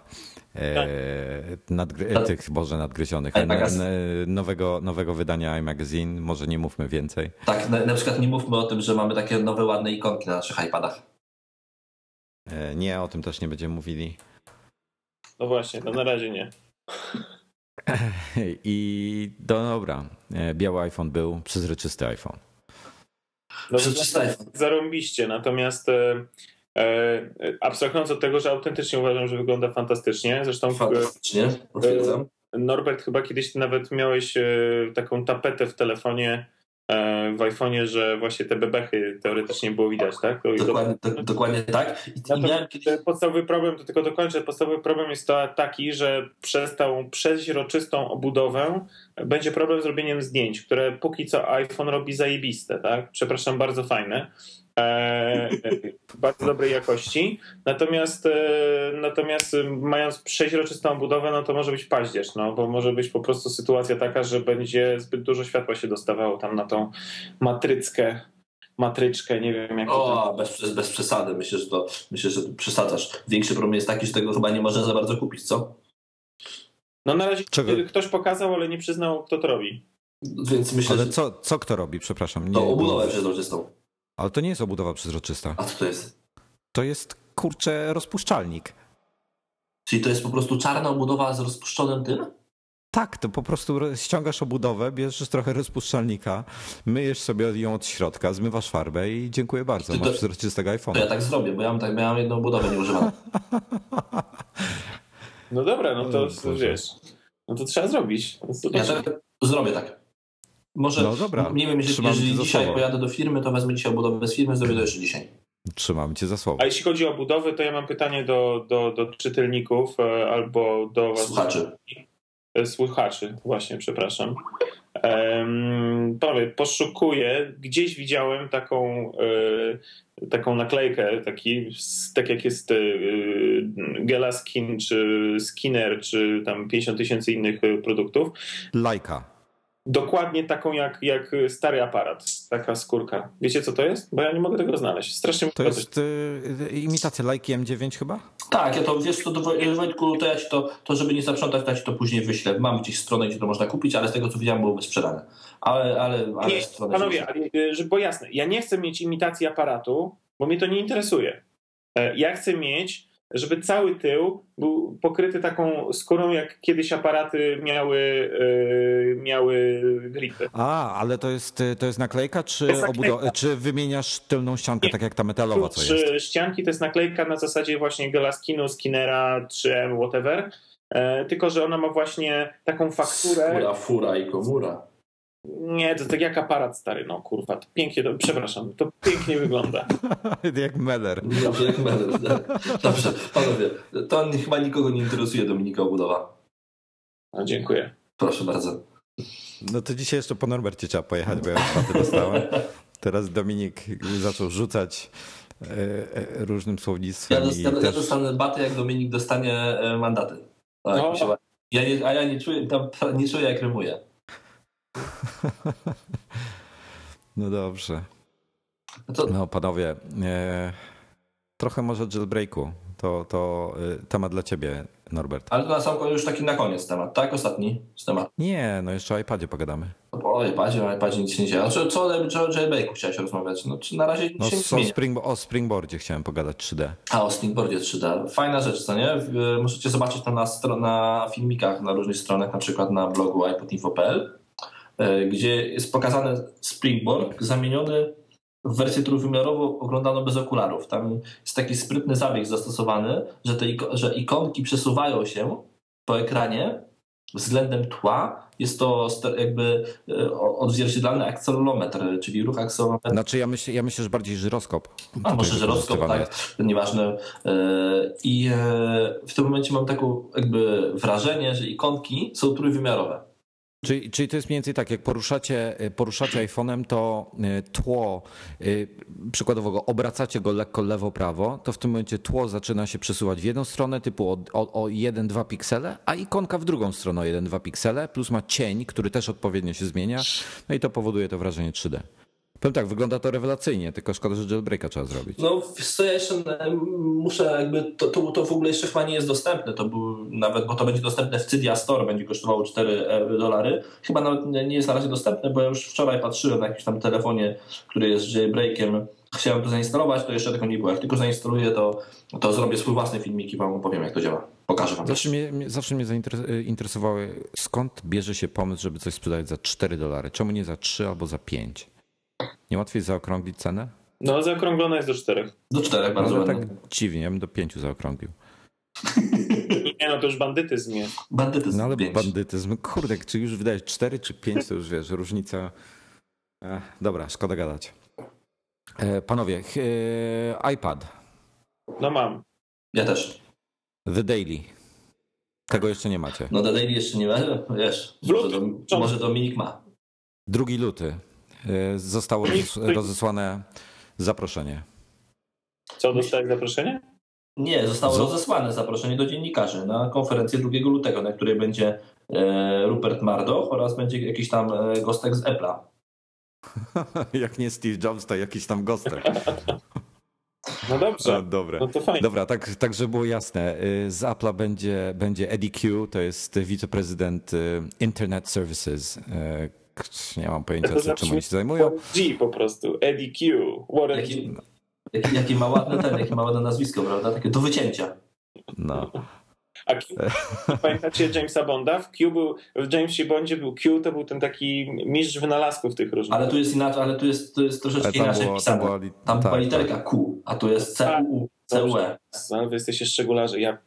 tak. nadgry- tych Boże nadgryzionych, nowego, nowego wydania iMagazine, może nie mówmy więcej. Tak, na, na, przykład nie mówmy o tym, że mamy takie nowe ładne ikonki na naszych iPadach. E, nie, o tym też nie będziemy mówili. No właśnie, to na razie nie. I do, dobra, e, biały iPhone był, przezroczysty iPhone. No. Zarąbiście, natomiast E, abstrahując od tego, że autentycznie uważam, że wygląda fantastycznie. Zresztą e, fantastycznie, potwierdzam. Norbert, chyba kiedyś nawet miałeś e, taką tapetę w telefonie w iPhone'ie, że właśnie te bebechy teoretycznie było widać, tak? Dokładnie, do, dokładnie tak. I, miałem kiedyś... Podstawowy problem, to tylko dokończę, podstawowy problem jest to taki, że przez tą przeźroczystą obudowę będzie problem z robieniem zdjęć, które póki co iPhone robi zajebiste, tak? Przepraszam, bardzo fajne. E, bardzo dobrej jakości. Natomiast, e, natomiast mając przeźroczystą budowę, no to może być paździerz, no, bo może być po prostu sytuacja taka, że będzie zbyt dużo światła się dostawało tam na tą matryckę matryczkę, nie wiem jak o, to... bez, bez przesady, myślę, że to myślę, że przesadzasz. Większy problem jest taki, że tego chyba nie można za bardzo kupić, co? No na razie Czego? ktoś pokazał, ale nie przyznał, kto to robi. Więc myślę, ale że... co, co kto robi, przepraszam? Nie, to obudowę przezroczystą. Ale to nie jest obudowa przezroczysta. A co to jest? To jest, kurczę, rozpuszczalnik. Czyli to jest po prostu czarna obudowa z rozpuszczonym tym? Tak, to po prostu ściągasz obudowę, bierzesz trochę rozpuszczalnika, myjesz sobie ją od środka, zmywasz farbę i dziękuję bardzo, masz przezroczystego iPhone'a. To ja tak zrobię, bo ja mam, tak, miałem jedną obudowę nieużywaną. No dobra, no to no, wiesz, no to trzeba zrobić. Ja tak, zrobię tak. Może, no dobra, nie wiem, jeżeli, jeżeli dzisiaj słowo. pojadę do firmy, to wezmę dzisiaj obudowę z firmy, zrobię to jeszcze dzisiaj. Trzymam cię za słowo. A jeśli chodzi o budowy, to ja mam pytanie do, do, do czytelników e, albo do was. Słuchaczy. E, słuchaczy, właśnie, przepraszam. Um, poszukuję, gdzieś widziałem taką, e, taką naklejkę, taki, tak jak jest Gela Skin, czy Skinner, czy tam 50 tysięcy innych produktów. Lajka. Dokładnie taką jak, jak stary aparat, taka skórka. Wiecie co to jest? Bo ja nie mogę tego znaleźć. Strasznie To jest y, imitacja Lajki M9 chyba? Tak, ja to wiesz to do Wojtku, to ja ci to, to żeby nie zaprzątać, to ja ci to później wyślę. Mam gdzieś stronę, gdzie to można kupić, ale z tego co widziałem było sprzedane. Ale, ale, ale nie, panowie, ale, y, bo jasne, ja nie chcę mieć imitacji aparatu, bo mnie to nie interesuje. E, ja chcę mieć żeby cały tył był pokryty taką skórą, jak kiedyś aparaty miały, yy, miały gripy. A, ale to jest, to jest naklejka, czy, jest naklejka. czy wymieniasz tylną ściankę, Nie. tak jak ta metalowa, co jest? ścianki to jest naklejka na zasadzie właśnie Gelaskinu, Skinnera, 3M, whatever, e, tylko że ona ma właśnie taką fakturę. Fura, fura i komura. Nie, to tak jak aparat stary, no kurwa, to pięknie, to, przepraszam, to pięknie wygląda. jak Meller. Dobrze, jak Meller, tak. Dobrze, panowie, to chyba nikogo nie interesuje Dominika Obudowa. No, dziękuję. Proszę bardzo. No to dzisiaj jeszcze po Norbercie trzeba pojechać, bo ja już dostałem. Teraz Dominik zaczął rzucać e, e, różnym słownictwem. Ja, dostanę, też... ja dostanę baty, jak Dominik dostanie e, mandaty. Tak, no. się... ja nie, a ja nie czuję, tam, nie czuję jak rymuję. No dobrze. No panowie, e, trochę może jailbreaku. To, to e, temat dla ciebie, Norbert. Ale to na sam już taki na koniec temat, tak? Ostatni temat. Nie, no jeszcze o iPadzie pogadamy. O iPadzie, o iPadzie nic nie dzieje. Co, co o jailbreaku chciałeś rozmawiać? No, czy na razie nic no, się nie o, spring, o Springboardzie chciałem pogadać 3D. A, o Springboardzie 3D. Fajna rzecz, co nie? Możecie zobaczyć to na, na filmikach na różnych stronach, na przykład na blogu iPodinfo.pl E, gdzie jest pokazany Springboard zamieniony w wersję trójwymiarową oglądaną bez okularów. Tam jest taki sprytny zabieg zastosowany, że, te że ikonki przesuwają się po ekranie względem tła. Jest to jakby e, odzwierciedlany akcelerometr, czyli ruch akcelerometru. Znaczy ja myślę, ja myślę że bardziej żyroskop. A może żyroskop, tak, nieważne. E, I w tym momencie mam takie jakby wrażenie, że ikonki są trójwymiarowe. Czyli, czyli to jest mniej więcej tak, jak poruszacie, poruszacie iPhone'em, to e, tło, e, przykładowo go obracacie go lekko lewo-prawo, to w tym momencie tło zaczyna się przesuwać w jedną stronę, typu o, o 1-2 piksele, a ikonka w drugą stronę o 1-2 piksele, plus ma cień, który też odpowiednio się zmienia, no i to powoduje to wrażenie 3D. Powiem tak, wygląda to rewelacyjnie, tylko szkoda, że jailbreaka trzeba zrobić. No, co ja jeszcze e, muszę jakby, to, to, to w ogóle jeszcze chyba nie jest dostępne, to był nawet, bo to będzie dostępne w Cydia Store, będzie kosztowało 4 e, dolary. Chyba nawet nie jest na razie dostępne, bo ja już wczoraj patrzyłem na jakimś tam telefonie, który jest jailbreakiem, chciałem to zainstalować, to jeszcze tego nie było. Jak tylko zainstaluję, to, to zrobię swój własny filmik i wam opowiem, jak to działa. Pokażę wam. Zawsze mnie, zawsze mnie zainteresowały, skąd bierze się pomysł, żeby coś sprzedać za 4 dolary? Czemu nie za 3 albo za 5? Nie łatwiej zaokrąglić cenę? No, zaokrąglona jest do czterech. Do czterech, bardzo Ale tak dziwnie, ja bym do pięciu zaokrąglił. Nie, no to już bandytyzm jest. Bandytyzm. No ale pięć. bandytyzm, kurde, czy już wydajesz cztery czy pięć, to już wiesz, różnica. Ech, dobra, szkoda gadać. E, panowie, e, iPad. No mam. Ja też. The Daily. Tego jeszcze nie macie. No The Daily jeszcze nie ma, wiesz, może, to, może Dominik ma. Drugi luty. Y, zostało rozesłane zaproszenie. Co, dostałeś zaproszenie? Nie, zostało rozesłane zaproszenie do dziennikarzy na konferencję 2 lutego, na której będzie e, Rupert Murdoch oraz będzie jakiś tam e, gostek z Apple'a. Jak nie Steve Jobs, to jakiś tam gostek. No dobrze. No, dobra. No to fajnie. Dobra, tak, tak żeby było jasne. Y, z Apple'a będzie, będzie Eddie Q, to jest wiceprezydent y, Internet Services. Nie mam pojęcia, co, czym oni się zajmują. G po prostu, Eddie Q. Warren jaki, G. Jaki, jaki ma ładne ten, jaki ma ładne nazwisko, prawda? Takie do wycięcia. No. A Q, pamiętacie Jamesa Bonda? W Q był, w Jamesie Bondzie był Q, to był ten taki mistrz wynalazków tych różnych. Ale tu jest inaczej, ale tu jest, tu jest troszeczkę inaczej było, pisane. Tam była, li... tam była tak, literka tak. Q, a tu jest C, U, C, U, E. Ale wy jesteście szczególarze, ja...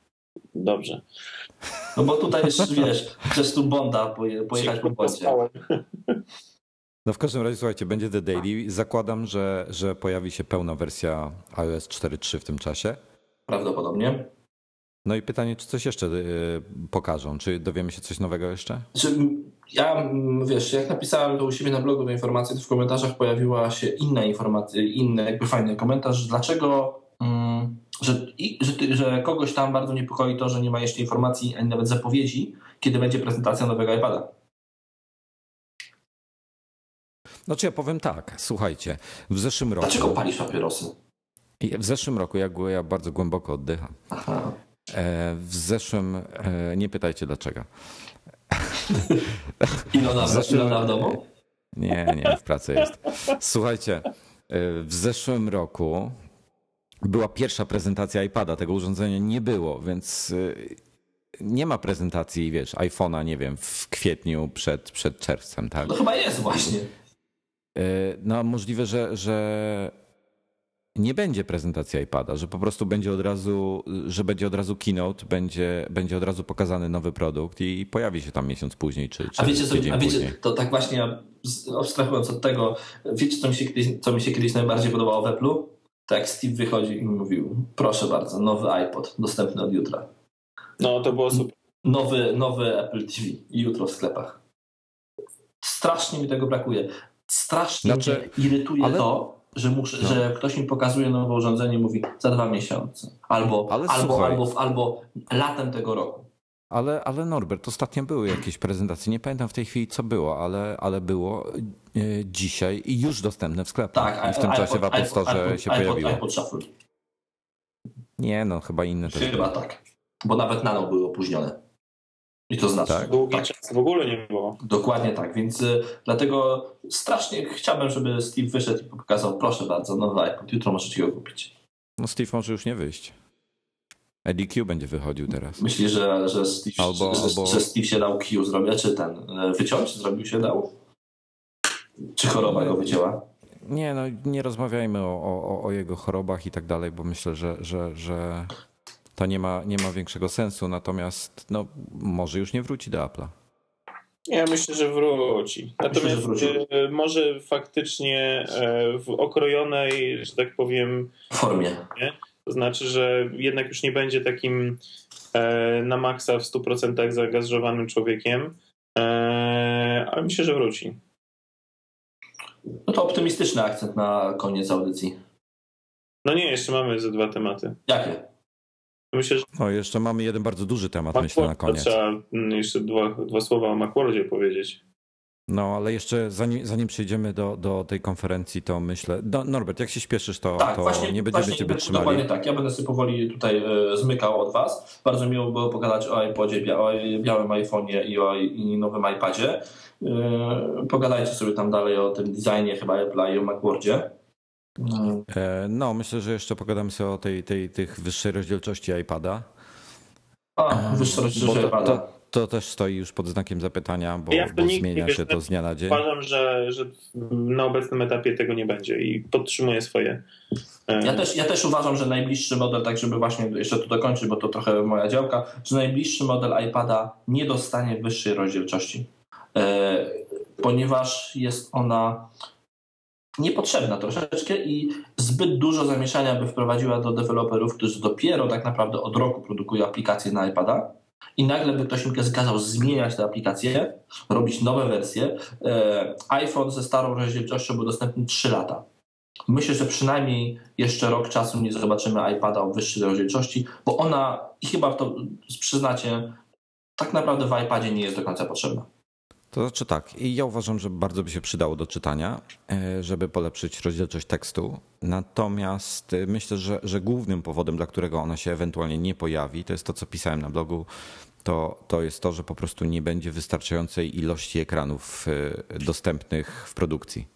Dobrze. No bo tutaj jest, wiesz, chcesz tu Bonda pojechać po Bondzie. No w każdym razie, słuchajcie, będzie The Daily. Zakładam, że, że pojawi się pełna wersja iOS 4.3 w tym czasie. Prawdopodobnie. No i pytanie, czy coś jeszcze y, pokażą? Czy dowiemy się coś nowego jeszcze? Znaczy, ja, wiesz, jak napisałem to u siebie na blogu do informacji, to w komentarzach pojawiła się inna informacja, inny jakby fajny komentarz, dlaczego, że, i, że, że, kogoś tam bardzo niepokoi to, że nie ma jeszcze informacji, ani nawet zapowiedzi, kiedy będzie prezentacja nowego iPada. Znaczy ja powiem tak, słuchajcie, w zeszłym roku... Dlaczego palisz papierosy? W zeszłym roku ja, ja bardzo głęboko oddycham. Aha. E, w zeszłym, e, nie pytajcie dlaczego. Ilona, w zeszłym, Ilona w domu? Nie, nie, w pracy jest. Słuchajcie, e, w zeszłym roku była pierwsza prezentacja iPada, tego urządzenia nie było, więc nie ma prezentacji, wiesz, iPhone'a, nie wiem, w kwietniu przed, przed czerwcem, tak? No chyba jest właśnie. No możliwe, że, że nie będzie prezentacji iPada, że po prostu będzie od razu, że będzie od razu keynote, będzie, będzie od razu pokazany nowy produkt i pojawi się tam miesiąc później, czy, czy A wiecie, co, a wiecie to tak właśnie abstrahując od tego, wiecie, co mi się kiedyś, co mi się kiedyś najbardziej podobało w Apple'u? Tak, Steve wychodzi i mówił, proszę bardzo, nowy iPod, dostępny od jutra. No, to było super. Nowy, nowy Apple TV jutro w sklepach. Strasznie mi tego brakuje. Strasznie znaczy, mnie irytuje ale... to, że, muszę, no. że ktoś mi pokazuje nowe urządzenie i mówi za dwa miesiące. Albo, albo, albo, albo latem tego roku. Ale, ale Norbert, ostatnio były jakieś prezentacje. Nie pamiętam w tej chwili, co było, ale, ale było e, dzisiaj i już dostępne w sklepach. Tak, I w tym czasie w Apple Store się pojawiło. iPod Shuffle. Nie, no chyba inne też. Chyba tak. Bo nawet nano były opóźnione. I to znaczy. Tak. Długi tak. czas w ogóle nie było. Dokładnie tak, więc y, dlatego strasznie chciałbym, żeby Steve wyszedł i pokazał, proszę bardzo, nowy iPod, jutro możecie go kupić. No Steve może już nie wyjść. Eddie Q będzie wychodził teraz. Myślisz, że, że, Steve, albo, że, albo... że Steve się dał Q zrobić, czy ten e, wyciąć zrobił się dał? Czy choroba go wycięła? Nie, no nie rozmawiajmy o, o, o jego chorobach i tak dalej, bo myślę, że, że, że to nie ma, nie ma większego sensu, natomiast no, może już nie wróci do Apple'a. Ja myślę, że wróci. Natomiast myślę, że wróci. E, może faktycznie e, w okrojonej, że tak powiem, formie. Nie? To znaczy, że jednak już nie będzie takim e, na maksa w 100% zaangażowanym człowiekiem, ale myślę, że wróci. No to optymistyczny akcent na koniec audycji. No nie, jeszcze mamy ze dwa tematy. Jakie? Myślę, że... No, jeszcze mamy jeden bardzo duży temat, Macworld, myślę, na koniec. Trzeba mm, jeszcze dwa, dwa słowa o Macworldzie powiedzieć. No, ale jeszcze zanim, zanim przejdziemy do, do tej konferencji, to myślę. Do, Norbert, jak się śpieszysz, to, tak, to właśnie, nie będziemy właśnie, ciebie trzymali. Dokładnie tak. Ja będę sobie powoli tutaj e, zmykał od Was. Bardzo miło było pogadać o iPodzie, o białym iPhone'ie i o i nowym iPadzie. E, pogadajcie sobie tam dalej o tym designie chyba Apple'a i o Macworldzie. No. E, no, myślę, że jeszcze pogadamy sobie o tej, tej tych wyższej rozdzielczości iPada. A, wyższa rozdzielczość iPada. To, też stoi już pod znakiem zapytania, bo, ja bo zmienia się to z dnia na dzień. Uważam, że, że na obecnym etapie tego nie będzie i podtrzymuję swoje. E, ja też, ja też uważam, że najbliższy model, tak żeby właśnie jeszcze to dokończyć, bo to trochę moja działka, że najbliższy model iPada nie dostanie wyższej rozdzielczości, e, ponieważ jest ona niepotrzebna troszeczkę i zbyt dużo zamieszania by wprowadziła do deweloperów, którzy dopiero tak naprawdę od roku produkują aplikacje na iPada i nagle by ktoś mi kazał zmieniać te aplikacje, robić nowe wersje, e, iPhone ze starą rozdzielczością był dostępny 3 lata. Myślę, że przynajmniej jeszcze rok czasu nie zobaczymy iPada o wyższej rozdzielczości, bo ona, i chyba to przyznacie, tak naprawdę w iPadzie nie jest do końca potrzebna. To znaczy tak, i ja uważam, że bardzo by się przydało do czytania, e, żeby polepszyć rozdzielczość tekstu. Natomiast e, myślę, że, że głównym powodem, dla którego ona się ewentualnie nie pojawi, to jest to, co pisałem na blogu, to, to jest to, że po prostu nie będzie wystarczającej ilości ekranów e, dostępnych w produkcji.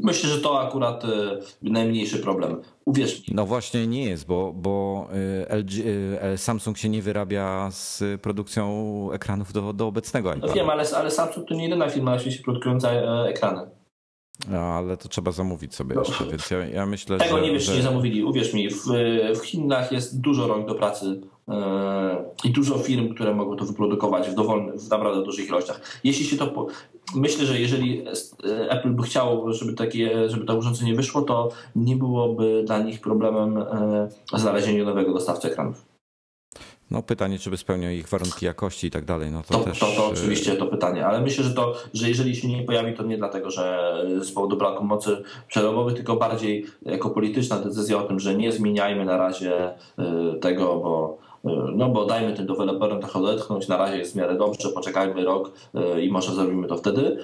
Myślę, że to akurat najmniejszy problem. Uwierz mi. No właśnie nie jest, bo, bo LG, Samsung się nie wyrabia z produkcją ekranów do, do obecnego iPada. No wiem, ale, ale Samsung to nie jedyna firma na świecie produkująca ekrany. No, ale to trzeba zamówić sobie no. jeszcze, więc ja, ja myślę, Tego że... nie wiesz, że... nie zamówili. Uwierz mi, w, w Chinach jest dużo rąk do pracy i dużo firm, które mogą to wyprodukować w dowolnych, w naprawdę dużych ilościach. Jeśli się to... Po... Myślę, że jeżeli Apple by chciało, żeby, takie, żeby to urządzenie wyszło, to nie byłoby dla nich problemem yy, znalezienie nowego dostawcy ekranów. No pytanie, czy by spełniał ich warunki jakości i tak dalej. No to, to, też... to, to oczywiście to pytanie, ale myślę, że to, że jeżeli się nie pojawi, to nie dlatego, że z powodu braku mocy przerobowych, tylko bardziej jako polityczna decyzja o tym, że nie zmieniajmy na razie tego, bo no bo dajmy tym deweloperom trochę odetchnąć, na razie jest w miarę dobrze, poczekajmy rok i może zrobimy to wtedy.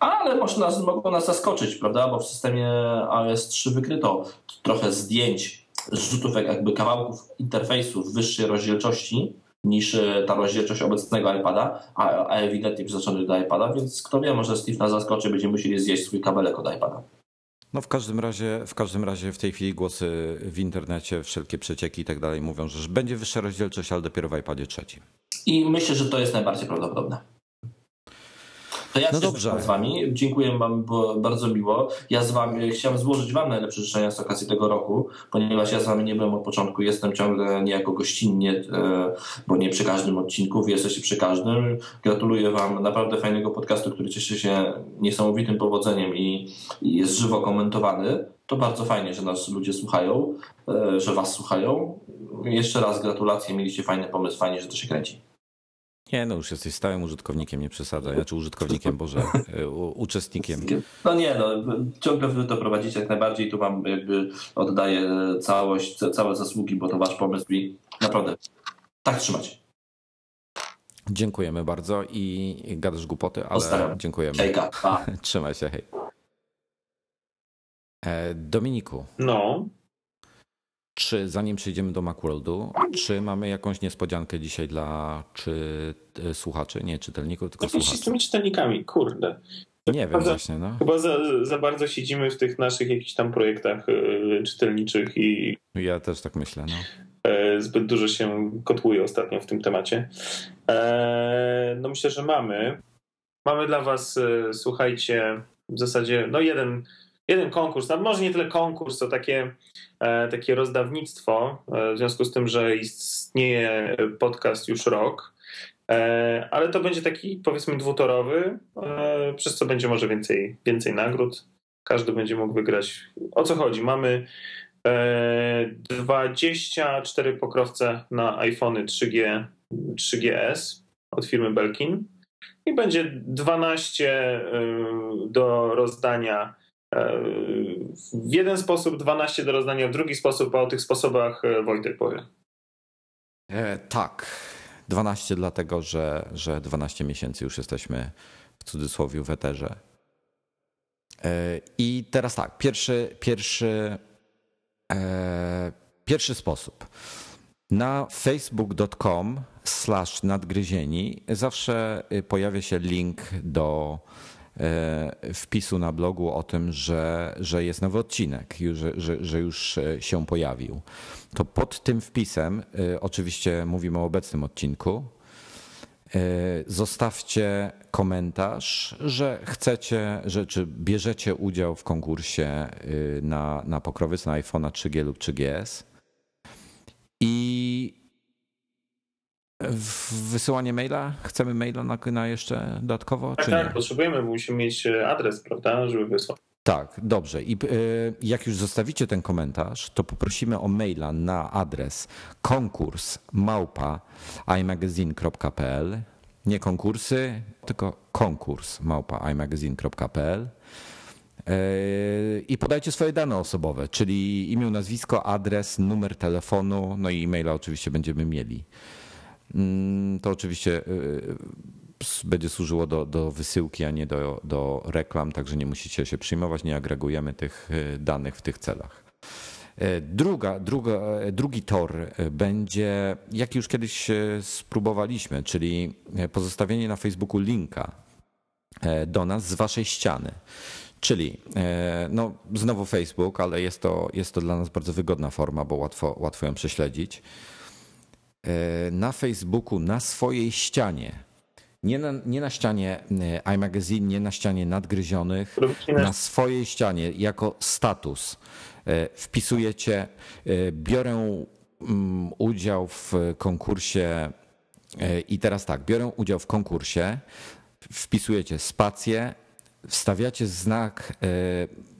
Ale może nas, mogą nas zaskoczyć, prawda, bo w systemie iOS 3 wykryto trochę zdjęć zrzutów jakby kawałków interfejsów wyższej rozdzielczości niż e, ta rozdzielczość obecnego iPada, a, ewidentnie przeznaczony do iPada, więc kto wie, może Steve nas zaskoczy, będziemy musieli zjeść swój kabelek od iPada. No w każdym razie, w każdym razie w tej chwili głosy w internecie, wszelkie przecieki i tak dalej mówią, że będzie wyższa rozdzielczość, ale dopiero w iPadzie trzecim. I myślę, że to jest najbardziej prawdopodobne. To ja no dobrze. z wami. Dziękuję wam, bardzo miło. Ja z wami chciałem złożyć wam najlepsze życzenia z okazji tego roku, ponieważ ja z wami nie byłem od początku, jestem ciągle niejako gościnnie, e, bo nie przy każdym odcinku, wy jesteście przy każdym. Gratuluję wam naprawdę fajnego podcastu, który cieszy się niesamowitym powodzeniem i, i jest żywo komentowany. To bardzo fajnie, że nas ludzie słuchają, e, że was słuchają. Jeszcze raz gratulacje, mieliście fajny pomysł, fajnie, że to się kręci. Nie, no już jesteś stałym użytkownikiem, nie przesadzaj. Znaczy użytkownikiem, Boże, e, uczestnikiem. No nie, no ciągle wy to prowadzicie jak najbardziej. Tu wam jakby oddaję całość, całe zasługi, bo to wasz pomysł i naprawdę tak trzymać. Dziękujemy bardzo i gadasz głupoty, ale Postaram. dziękujemy. Hejka, pa. Trzymaj się, hej. E, Dominiku. No. Czy zanim przejdziemy do Macworldu, czy mamy jakąś niespodziankę dzisiaj dla czy e, słuchaczy, nie czytelników, tylko Jakieś słuchaczy? z tymi czytelnikami, kurde. Nie wiem właśnie, no. Chyba za, za bardzo siedzimy w tych naszych jakichś tam projektach y, czytelniczych i... Ja też tak myślę, no. E, zbyt dużo się kotłuje ostatnio w tym temacie. E, no myślę, że mamy. Mamy dla was, słuchajcie, w zasadzie no jeden jeden konkurs, no może nie tyle konkurs, to takie, e, takie rozdawnictwo, e, w związku z tym, że istnieje podcast już rok, e, ale to będzie taki powiedzmy dwutorowy, przez co będzie może więcej, więcej nagród. Każdy będzie mógł wygrać. O co chodzi? Mamy 24 pokrowce na iPhony 3G, 3GS od firmy Belkin i będzie 12 do rozdania w jeden sposób 12 do rozdania, w drugi sposób, a o tych sposobach e, Wojtek powie. E, tak. 12 dlatego, że, że 12 miesięcy już jesteśmy w cudzysłowie w eterze. E, I teraz tak, pierwszy, pierwszy, e, pierwszy sposób. Na facebook.com slash nadgryzieni zawsze pojawia się link do E, wpisu na blogu o tym, że, że jest nowy odcinek, że, że, że już e, się pojawił. To pod tym wpisem, e, oczywiście mówimy o obecnym odcinku, zostawcie komentarz, że chcecie, że czy bierzecie udział w konkursie na, na pokrowiec na iPhone'a 3G lub 3GS. I Wysyłanie maila? Chcemy maila na, na jeszcze dodatkowo? Tak, tak, nie? potrzebujemy, bo musimy mieć e, adres, prawda, żeby wysłać. Tak, dobrze. I y, jak już zostawicie ten komentarz, to poprosimy o maila na adres konkurs małpa imagazine.pl. Nie konkursy, tylko konkurs małpa imagazine.pl. Y, I podajcie swoje dane osobowe, czyli imię, nazwisko, adres, numer telefonu, no i e-maila oczywiście będziemy mieli. Mm, to oczywiście y, będzie służyło do, do wysyłki, a nie do, do reklam, także nie musicie się przyjmować, nie agregujemy tych e, danych w tych celach. E, druga, druga, e, drugi tor będzie, jak już kiedyś spróbowaliśmy, czyli pozostawienie na Facebooku linka do nas z waszej ściany. Czyli no, znowu Facebook, ale jest to, jest to dla nas bardzo wygodna forma, bo łatwo, łatwo ją prześledzić. Na Facebooku, na swojej ścianie. Nie na, nie na ścianie e, iMagazine, nie na ścianie nadgryzionych, na swojej ścianie jako status. E, wpisujecie, e, biorę mm, udział w konkursie i teraz tak, biorę udział w konkursie, wpisujecie spację, wstawiacie znak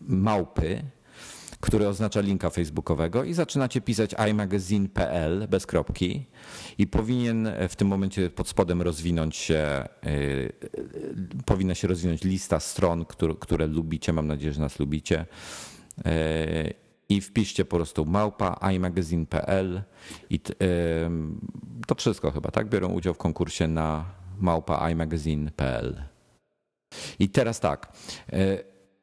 małpy, który oznacza linka facebookowego i zaczynacie pisać imagazine.pl bez kropki i powinien w tym momencie pod spodem rozwinąć się, yy, powinna się rozwinąć lista stron, które, które lubicie, mam nadzieję, że nas lubicie i wpiszcie po prostu małpa imagazine.pl i yy, to wszystko chyba, tak? Biorą udział w konkursie na małpa imagazine.pl. I teraz tak,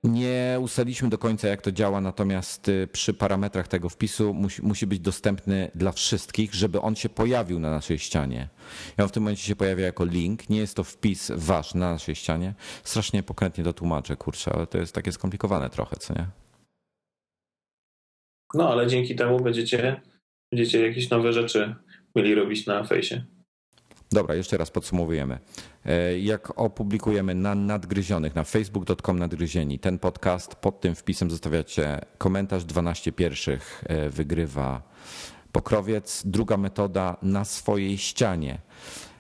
nie ustaliliśmy do końca, jak to działa, natomiast y, przy parametrach tego wpisu musi, musi, być dostępny dla wszystkich, żeby on się pojawił na naszej ścianie. I on w tym momencie się pojawia jako link. Nie jest to wpis wasz na naszej ścianie. Strasznie pokrętnie to tłumaczę, kurczę, ale to jest takie skomplikowane trochę, co nie? No, ale dzięki temu będziecie, będziecie jakieś nowe rzeczy mieli robić na fejsie. Dobra, jeszcze raz podsumowujemy. E, jak opublikujemy na nadgryzionych, na facebook.com nadgryzieni ten podcast, pod tym wpisem zostawiacie komentarz 12 pierwszych e, wygrywa pokrowiec. Druga metoda, na swojej ścianie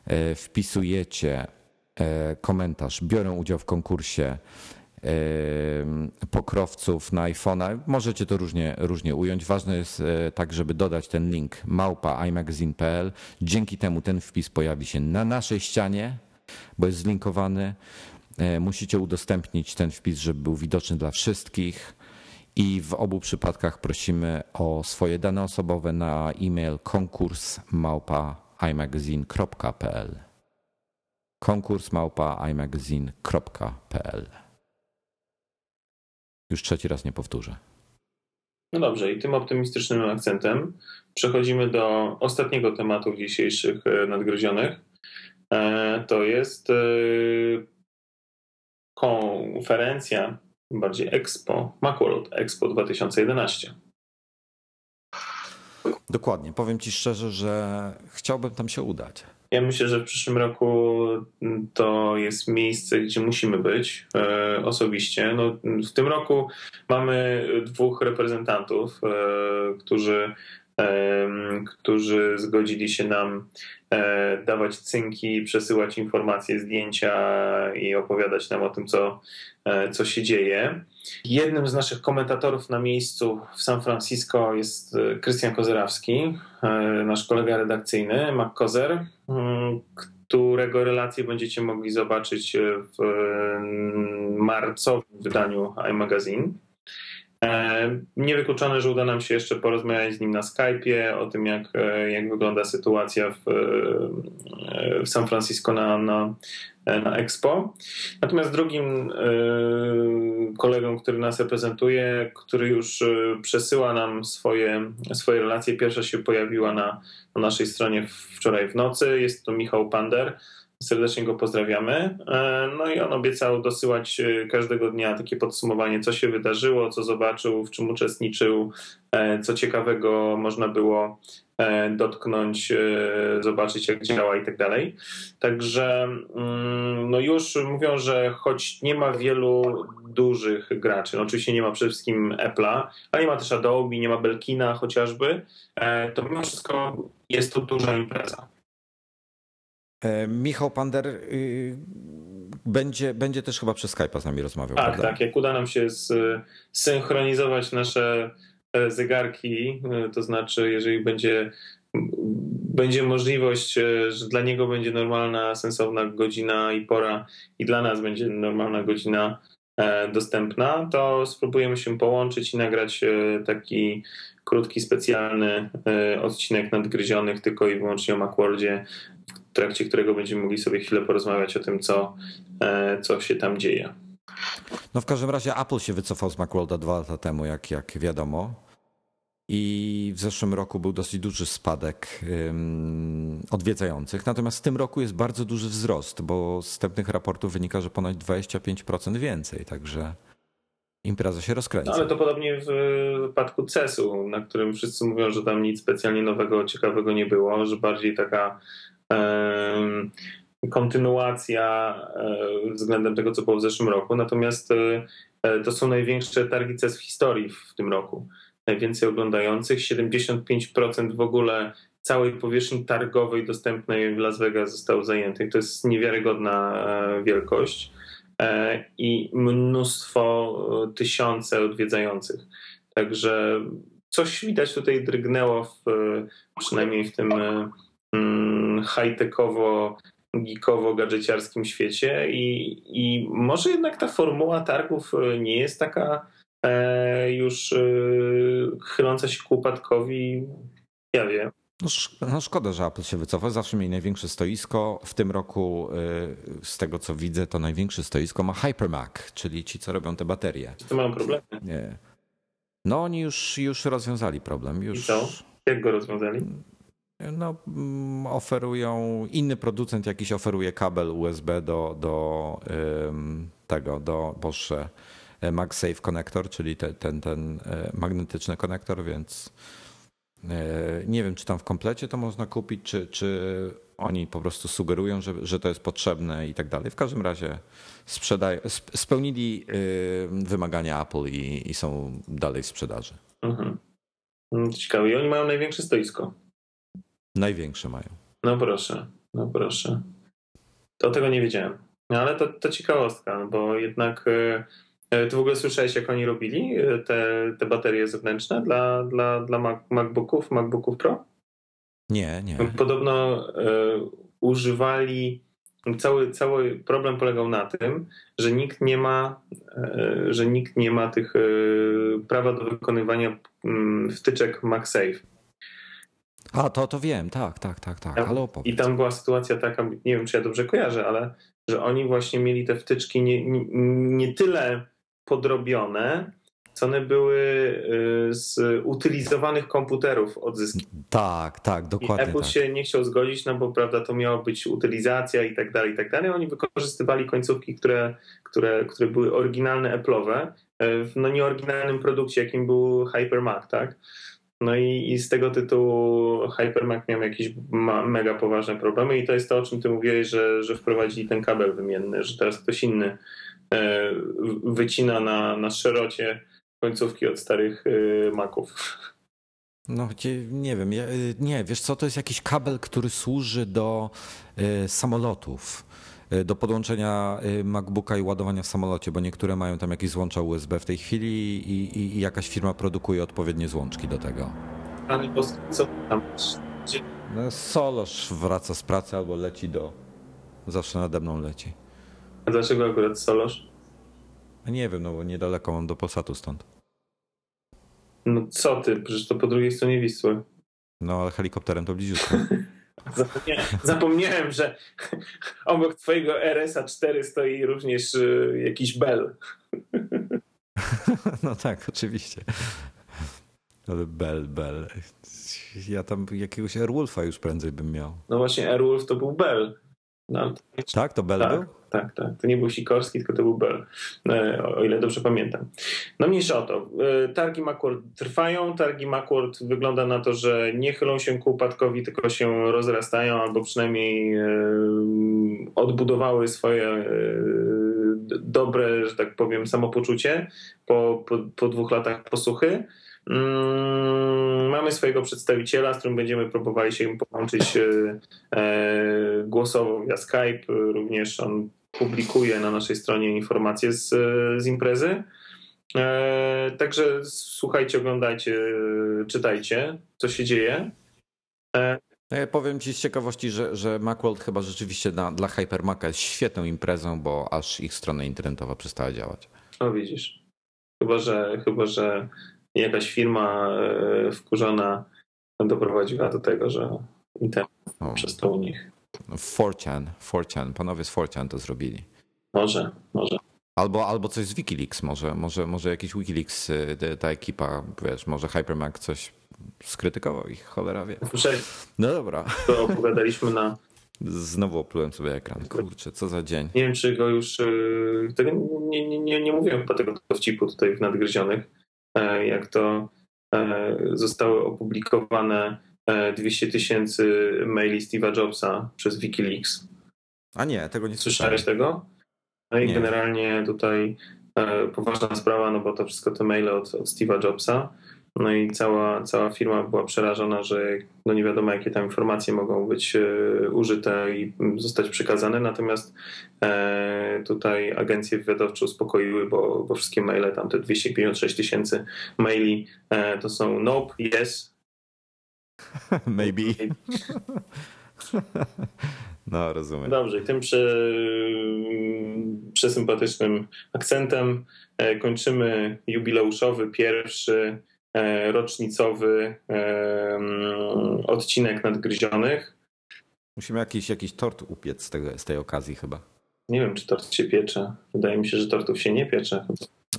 e, wpisujecie komentarz, biorę udział w konkursie pokrowców na iPhone'a. Możecie to różnie, różnie ująć. Ważne jest e, tak, żeby dodać ten link małpa imagazine.pl. Dzięki temu ten wpis pojawi się na naszej ścianie, bo jest zlinkowany. E, musicie udostępnić ten wpis, żeby był widoczny dla wszystkich. I w obu przypadkach prosimy o swoje dane osobowe na e-mail konkurs małpa imagazine.pl konkurs małpa imagazine.pl już trzeci raz nie powtórzę. No dobrze, i tym optymistycznym akcentem przechodzimy do ostatniego tematu dzisiejszych e, nadgryzionych. E, to jest e, konferencja, bardziej Expo, Macworld Expo 2011. Dokładnie. Powiem Ci szczerze, że chciałbym tam się udać. Ja myślę, że w przyszłym roku to jest miejsce, gdzie musimy być e, osobiście. No, w tym roku mamy dwóch reprezentantów, e, którzy, którzy zgodzili się nam e, dawać cynki, przesyłać informacje, zdjęcia i opowiadać nam o tym, co, e, co się dzieje. Jednym z naszych komentatorów na miejscu w San Francisco jest e, Krystian Kozerawski, nasz kolega redakcyjny, Mac Kozer, mm, którego relacje będziecie mogli zobaczyć w marcowym wydaniu iMagazine. E, niewykluczone, że uda nam się jeszcze porozmawiać z nim na Skype'ie o tym, jak, jak wygląda sytuacja w, w San Francisco na, na, na Expo. Natomiast drugim e, kolegą, który nas reprezentuje, który już e, przesyła nam swoje, swoje relacje, pierwsza się pojawiła na, na naszej stronie wczoraj w nocy, jest to Michał Pander. Serdecznie go pozdrawiamy. E, no i on obiecał dosyłać każdego dnia takie podsumowanie, co się wydarzyło, co zobaczył, w czym uczestniczył, co ciekawego można było E, dotknąć, e, zobaczyć jak działa i tak dalej. Także mm, no już mówią, że choć nie ma wielu dużych graczy, no oczywiście nie ma przede wszystkim Apple'a, ale nie ma też Adobe, nie ma Belkina chociażby, e, to mimo wszystko jest to duża impreza. Michał Pander y, będzie, będzie też chyba przez Skype'a z nami rozmawiał. Tak, prawda? tak. Jak uda nam się synchronizować nasze e, zegarki, e, to znaczy, jeżeli będzie, będzie możliwość, e, że dla niego będzie normalna, sensowna godzina i pora, i dla nas będzie normalna godzina dostępna, to spróbujemy się połączyć i nagrać taki krótki, specjalny odcinek nadgryzionych tylko i wyłącznie o Macworldzie, w trakcie którego będziemy mogli sobie chwilę porozmawiać o tym, co, co się tam dzieje. No w każdym razie Apple się wycofał z Macworlda dwa lata temu, jak, jak wiadomo. I w zeszłym roku był dosyć duży spadek odwiedzających. Natomiast w tym roku jest bardzo duży wzrost, bo z wstępnych raportów wynika, że ponad 25% więcej. Także impreza się rozkręca. No, ale to podobnie w wypadku CES-u, na którym wszyscy mówią, że tam nic specjalnie nowego, ciekawego nie było, że bardziej taka kontynuacja e, względem tego, co było w zeszłym roku. Natomiast e, e, to są największe targi CES w historii w tym roku. Najwięcej oglądających, 75% w ogóle całej powierzchni targowej dostępnej w Las Vegas zostało zajętych. To jest niewiarygodna wielkość i mnóstwo, tysiące odwiedzających. Także coś widać tutaj drgnęło w, przynajmniej w tym mm, high-techowo geekowo-gadżeciarskim świecie i, i może jednak ta formuła targów e, nie jest taka e, już e, chyląca się ku upadkowi. Ja wiem. No, no, szkoda, że Apple się wycofa. Zawsze mieli największe stoisko. W tym roku, e, z tego co widzę, to największe stoisko ma Hypermac, czyli ci, co robią te baterie. Czy to mają problemy? Nie. No oni już, już rozwiązali problem. Już... I co? Jak go rozwiązali? No, mm, oferują, inny producent jakiś oferuje kabel USB do, do tego, do Boże MagSafe konektor, czyli te, ten, ten e, magnetyczny konektor, więc e, nie wiem, czy tam w komplecie to można kupić, czy, czy oni po prostu sugerują, że, że to jest potrzebne i tak dalej. W każdym razie sprzedają, spełnili wymagania Apple i, i są dalej w sprzedaży. Mhm. Ciekawe. I oni mają największe stoisko. Największe mają. No proszę, no proszę. To tego nie wiedziałem. No ale to, to ciekawostka, bo jednak e, e, ty w ogóle słyszałeś, jak oni robili e, te, te baterie zewnętrzne dla, dla, dla MacBooków, MacBooków Pro? Nie, nie. Podobno używali cały, cały problem polegał na tym, że nikt nie ma, że nikt nie ma tych prawa do wykonywania mm, wtyczek MagSafe. A, to, to wiem, tak, tak, tak, tak, ale opowiedz. I tam była sytuacja taka, nie wiem, czy ja dobrze kojarzę, ale że oni właśnie mieli te wtyczki nie, nie, nie tyle podrobione, co one były y, z utylizowanych komputerów odzyskiwane. Tak, tak, dokładnie. I Apple tak. się nie chciał zgodzić, no bo prawda, to miała być utylizacja i tak dalej, i tak dalej. Oni wykorzystywali końcówki, które, które, które były oryginalne Apple'owe y, w no nieoryginalnym produkcie, jakim był HyperMac, tak? No i, i z tego tytułu Hypermac miał jakieś mega poważne problemy i to jest to, o czym ty mówiłeś, że, że wprowadzili ten kabel wymienny, że teraz ktoś inny e, wycina na, na szerocie końcówki od starych e, Maców. No, nie wiem, nie, wiesz co, to jest jakiś kabel, który służy do e, samolotów. Y, do podłączenia y, MacBooka i ładowania w samolocie, bo niektóre mają tam jakieś złącza USB w tej chwili i, i, i jakaś firma produkuje odpowiednie złączki do tego. Ale co tam? No, Solosz wraca z pracy albo leci do... Zawsze nade mną leci. A dlaczego akurat Solosz? Nie wiem, no bo niedaleko mam do Polsatu stąd. No co ty, przecież to po drugiej stronie Wisły. No ale helikopterem to bliziutko. Zapomniałem, zapomniałem, że obok twojego RS-a 4 stoi również y, jakiś Bell. No tak, oczywiście. Ale Bell, Bell. Ja tam jakiegoś Airwolfa już prędzej bym miał. No właśnie, Airwolf to był Bell. No, tak, to Bell tak, był? Tak, tak. To nie był Sikorski, tylko to był Bell, e, o ile dobrze pamiętam. No mniejsza o to. E, targi Macworld trwają. Targi Macworld wygląda na to, że nie chylą się ku upadkowi, tylko się rozrastają, albo przynajmniej e, odbudowały swoje dobre, że tak powiem, samopoczucie po, po, po dwóch latach posłuchy. Mm, mamy swojego przedstawiciela, z którym będziemy próbowali się połączyć e, e, głosowo via Skype. Również on publikuje na naszej stronie informacje z, z imprezy. Także słuchajcie, oglądajcie, czytajcie, co się dzieje. No ja powiem ci z ciekawości, że, że Macworld chyba rzeczywiście dla Hypermac'a jest świetną imprezą, bo aż ich strona internetowa przestała działać. No widzisz. Chyba, że, chyba, że jakaś firma e, wkurzona doprowadziła do tego, że internet o. przestał u nich. 4chan, 4chan, panowie z 4chan to zrobili. Może, może. Albo, albo coś z Wikileaks, może, może, może jakiś Wikileaks, y, ta ekipa, wiesz, może Hypermac coś skrytykował ich, cholera wie. No dobra. To opowiadaliśmy na... Znowu oplułem sobie ekran. Kurczę, co za dzień. Nie wiem, czy go już... Y, tego nie, nie, nie, nie mówiłem chyba tego dowcipu tutaj w Nadgryzionych, jak to e, zostały opublikowane 200 e, tysięcy maili Steve'a Jobsa przez Wikileaks. A nie, tego nie słyszałeś. tego? No i nie. generalnie tutaj poważna sprawa, no bo to wszystko te maile od, od Steve'a Jobsa no i cała, cała firma była przerażona, że no nie wiadomo, jakie tam informacje mogą być e, użyte i zostać przekazane. Natomiast e, tutaj agencje wywiadowcze uspokoiły, bo, bo wszystkie maile, tam te 256 tysięcy maili, e, to są nope, yes. Maybe. No, rozumiem. Dobrze, i tym przy, przesympatycznym akcentem kończymy jubileuszowy pierwszy rocznicowy odcinek nadgryzionych. Musimy jakiś, jakiś tort upiec z, tego, z tej okazji chyba. Nie wiem, czy tort się piecze. Wydaje mi się, że tortów się nie piecze.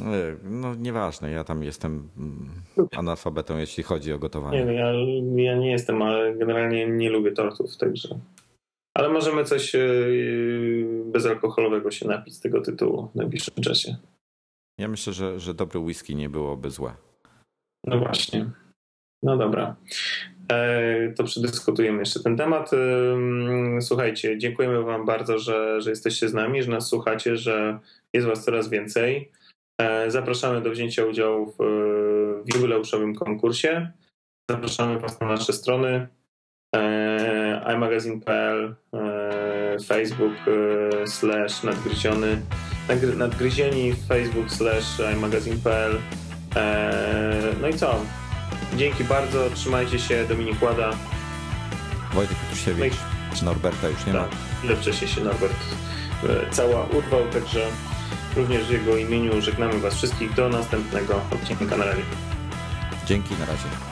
E, no nieważne, ja tam jestem mm, analfabetą, jeśli chodzi o gotowanie. Nie, no, ja, ja nie jestem, ale generalnie nie lubię tortów, także... Ale możemy coś e, bezalkoholowego się napić z tego tytułu w najbliższym czasie. Ja myślę, że, że dobry whisky nie byłoby złe. No właśnie. No dobra. E, to przedyskutujemy jeszcze ten temat. Słuchajcie, dziękujemy Wam bardzo, że, że jesteście z nami, że nas słuchacie, że jest Was coraz więcej. E, zapraszamy do wzięcia udziału w, w jubileuszowym konkursie. Zapraszamy Was na nasze strony e, imagazine.pl, Facebook slash nadgryziony, nadgryzieni, Facebook slash imagazine.pl Eee, no i co? Dzięki bardzo, trzymajcie się, Dominik Łada. Wojtek Kusiewicz, no Norberta już nie tak, ma. Ile wcześniej się Norbert e, cała urwał, także również w jego imieniu żegnamy Was wszystkich do następnego odcinka na razie. Dzięki, na razie.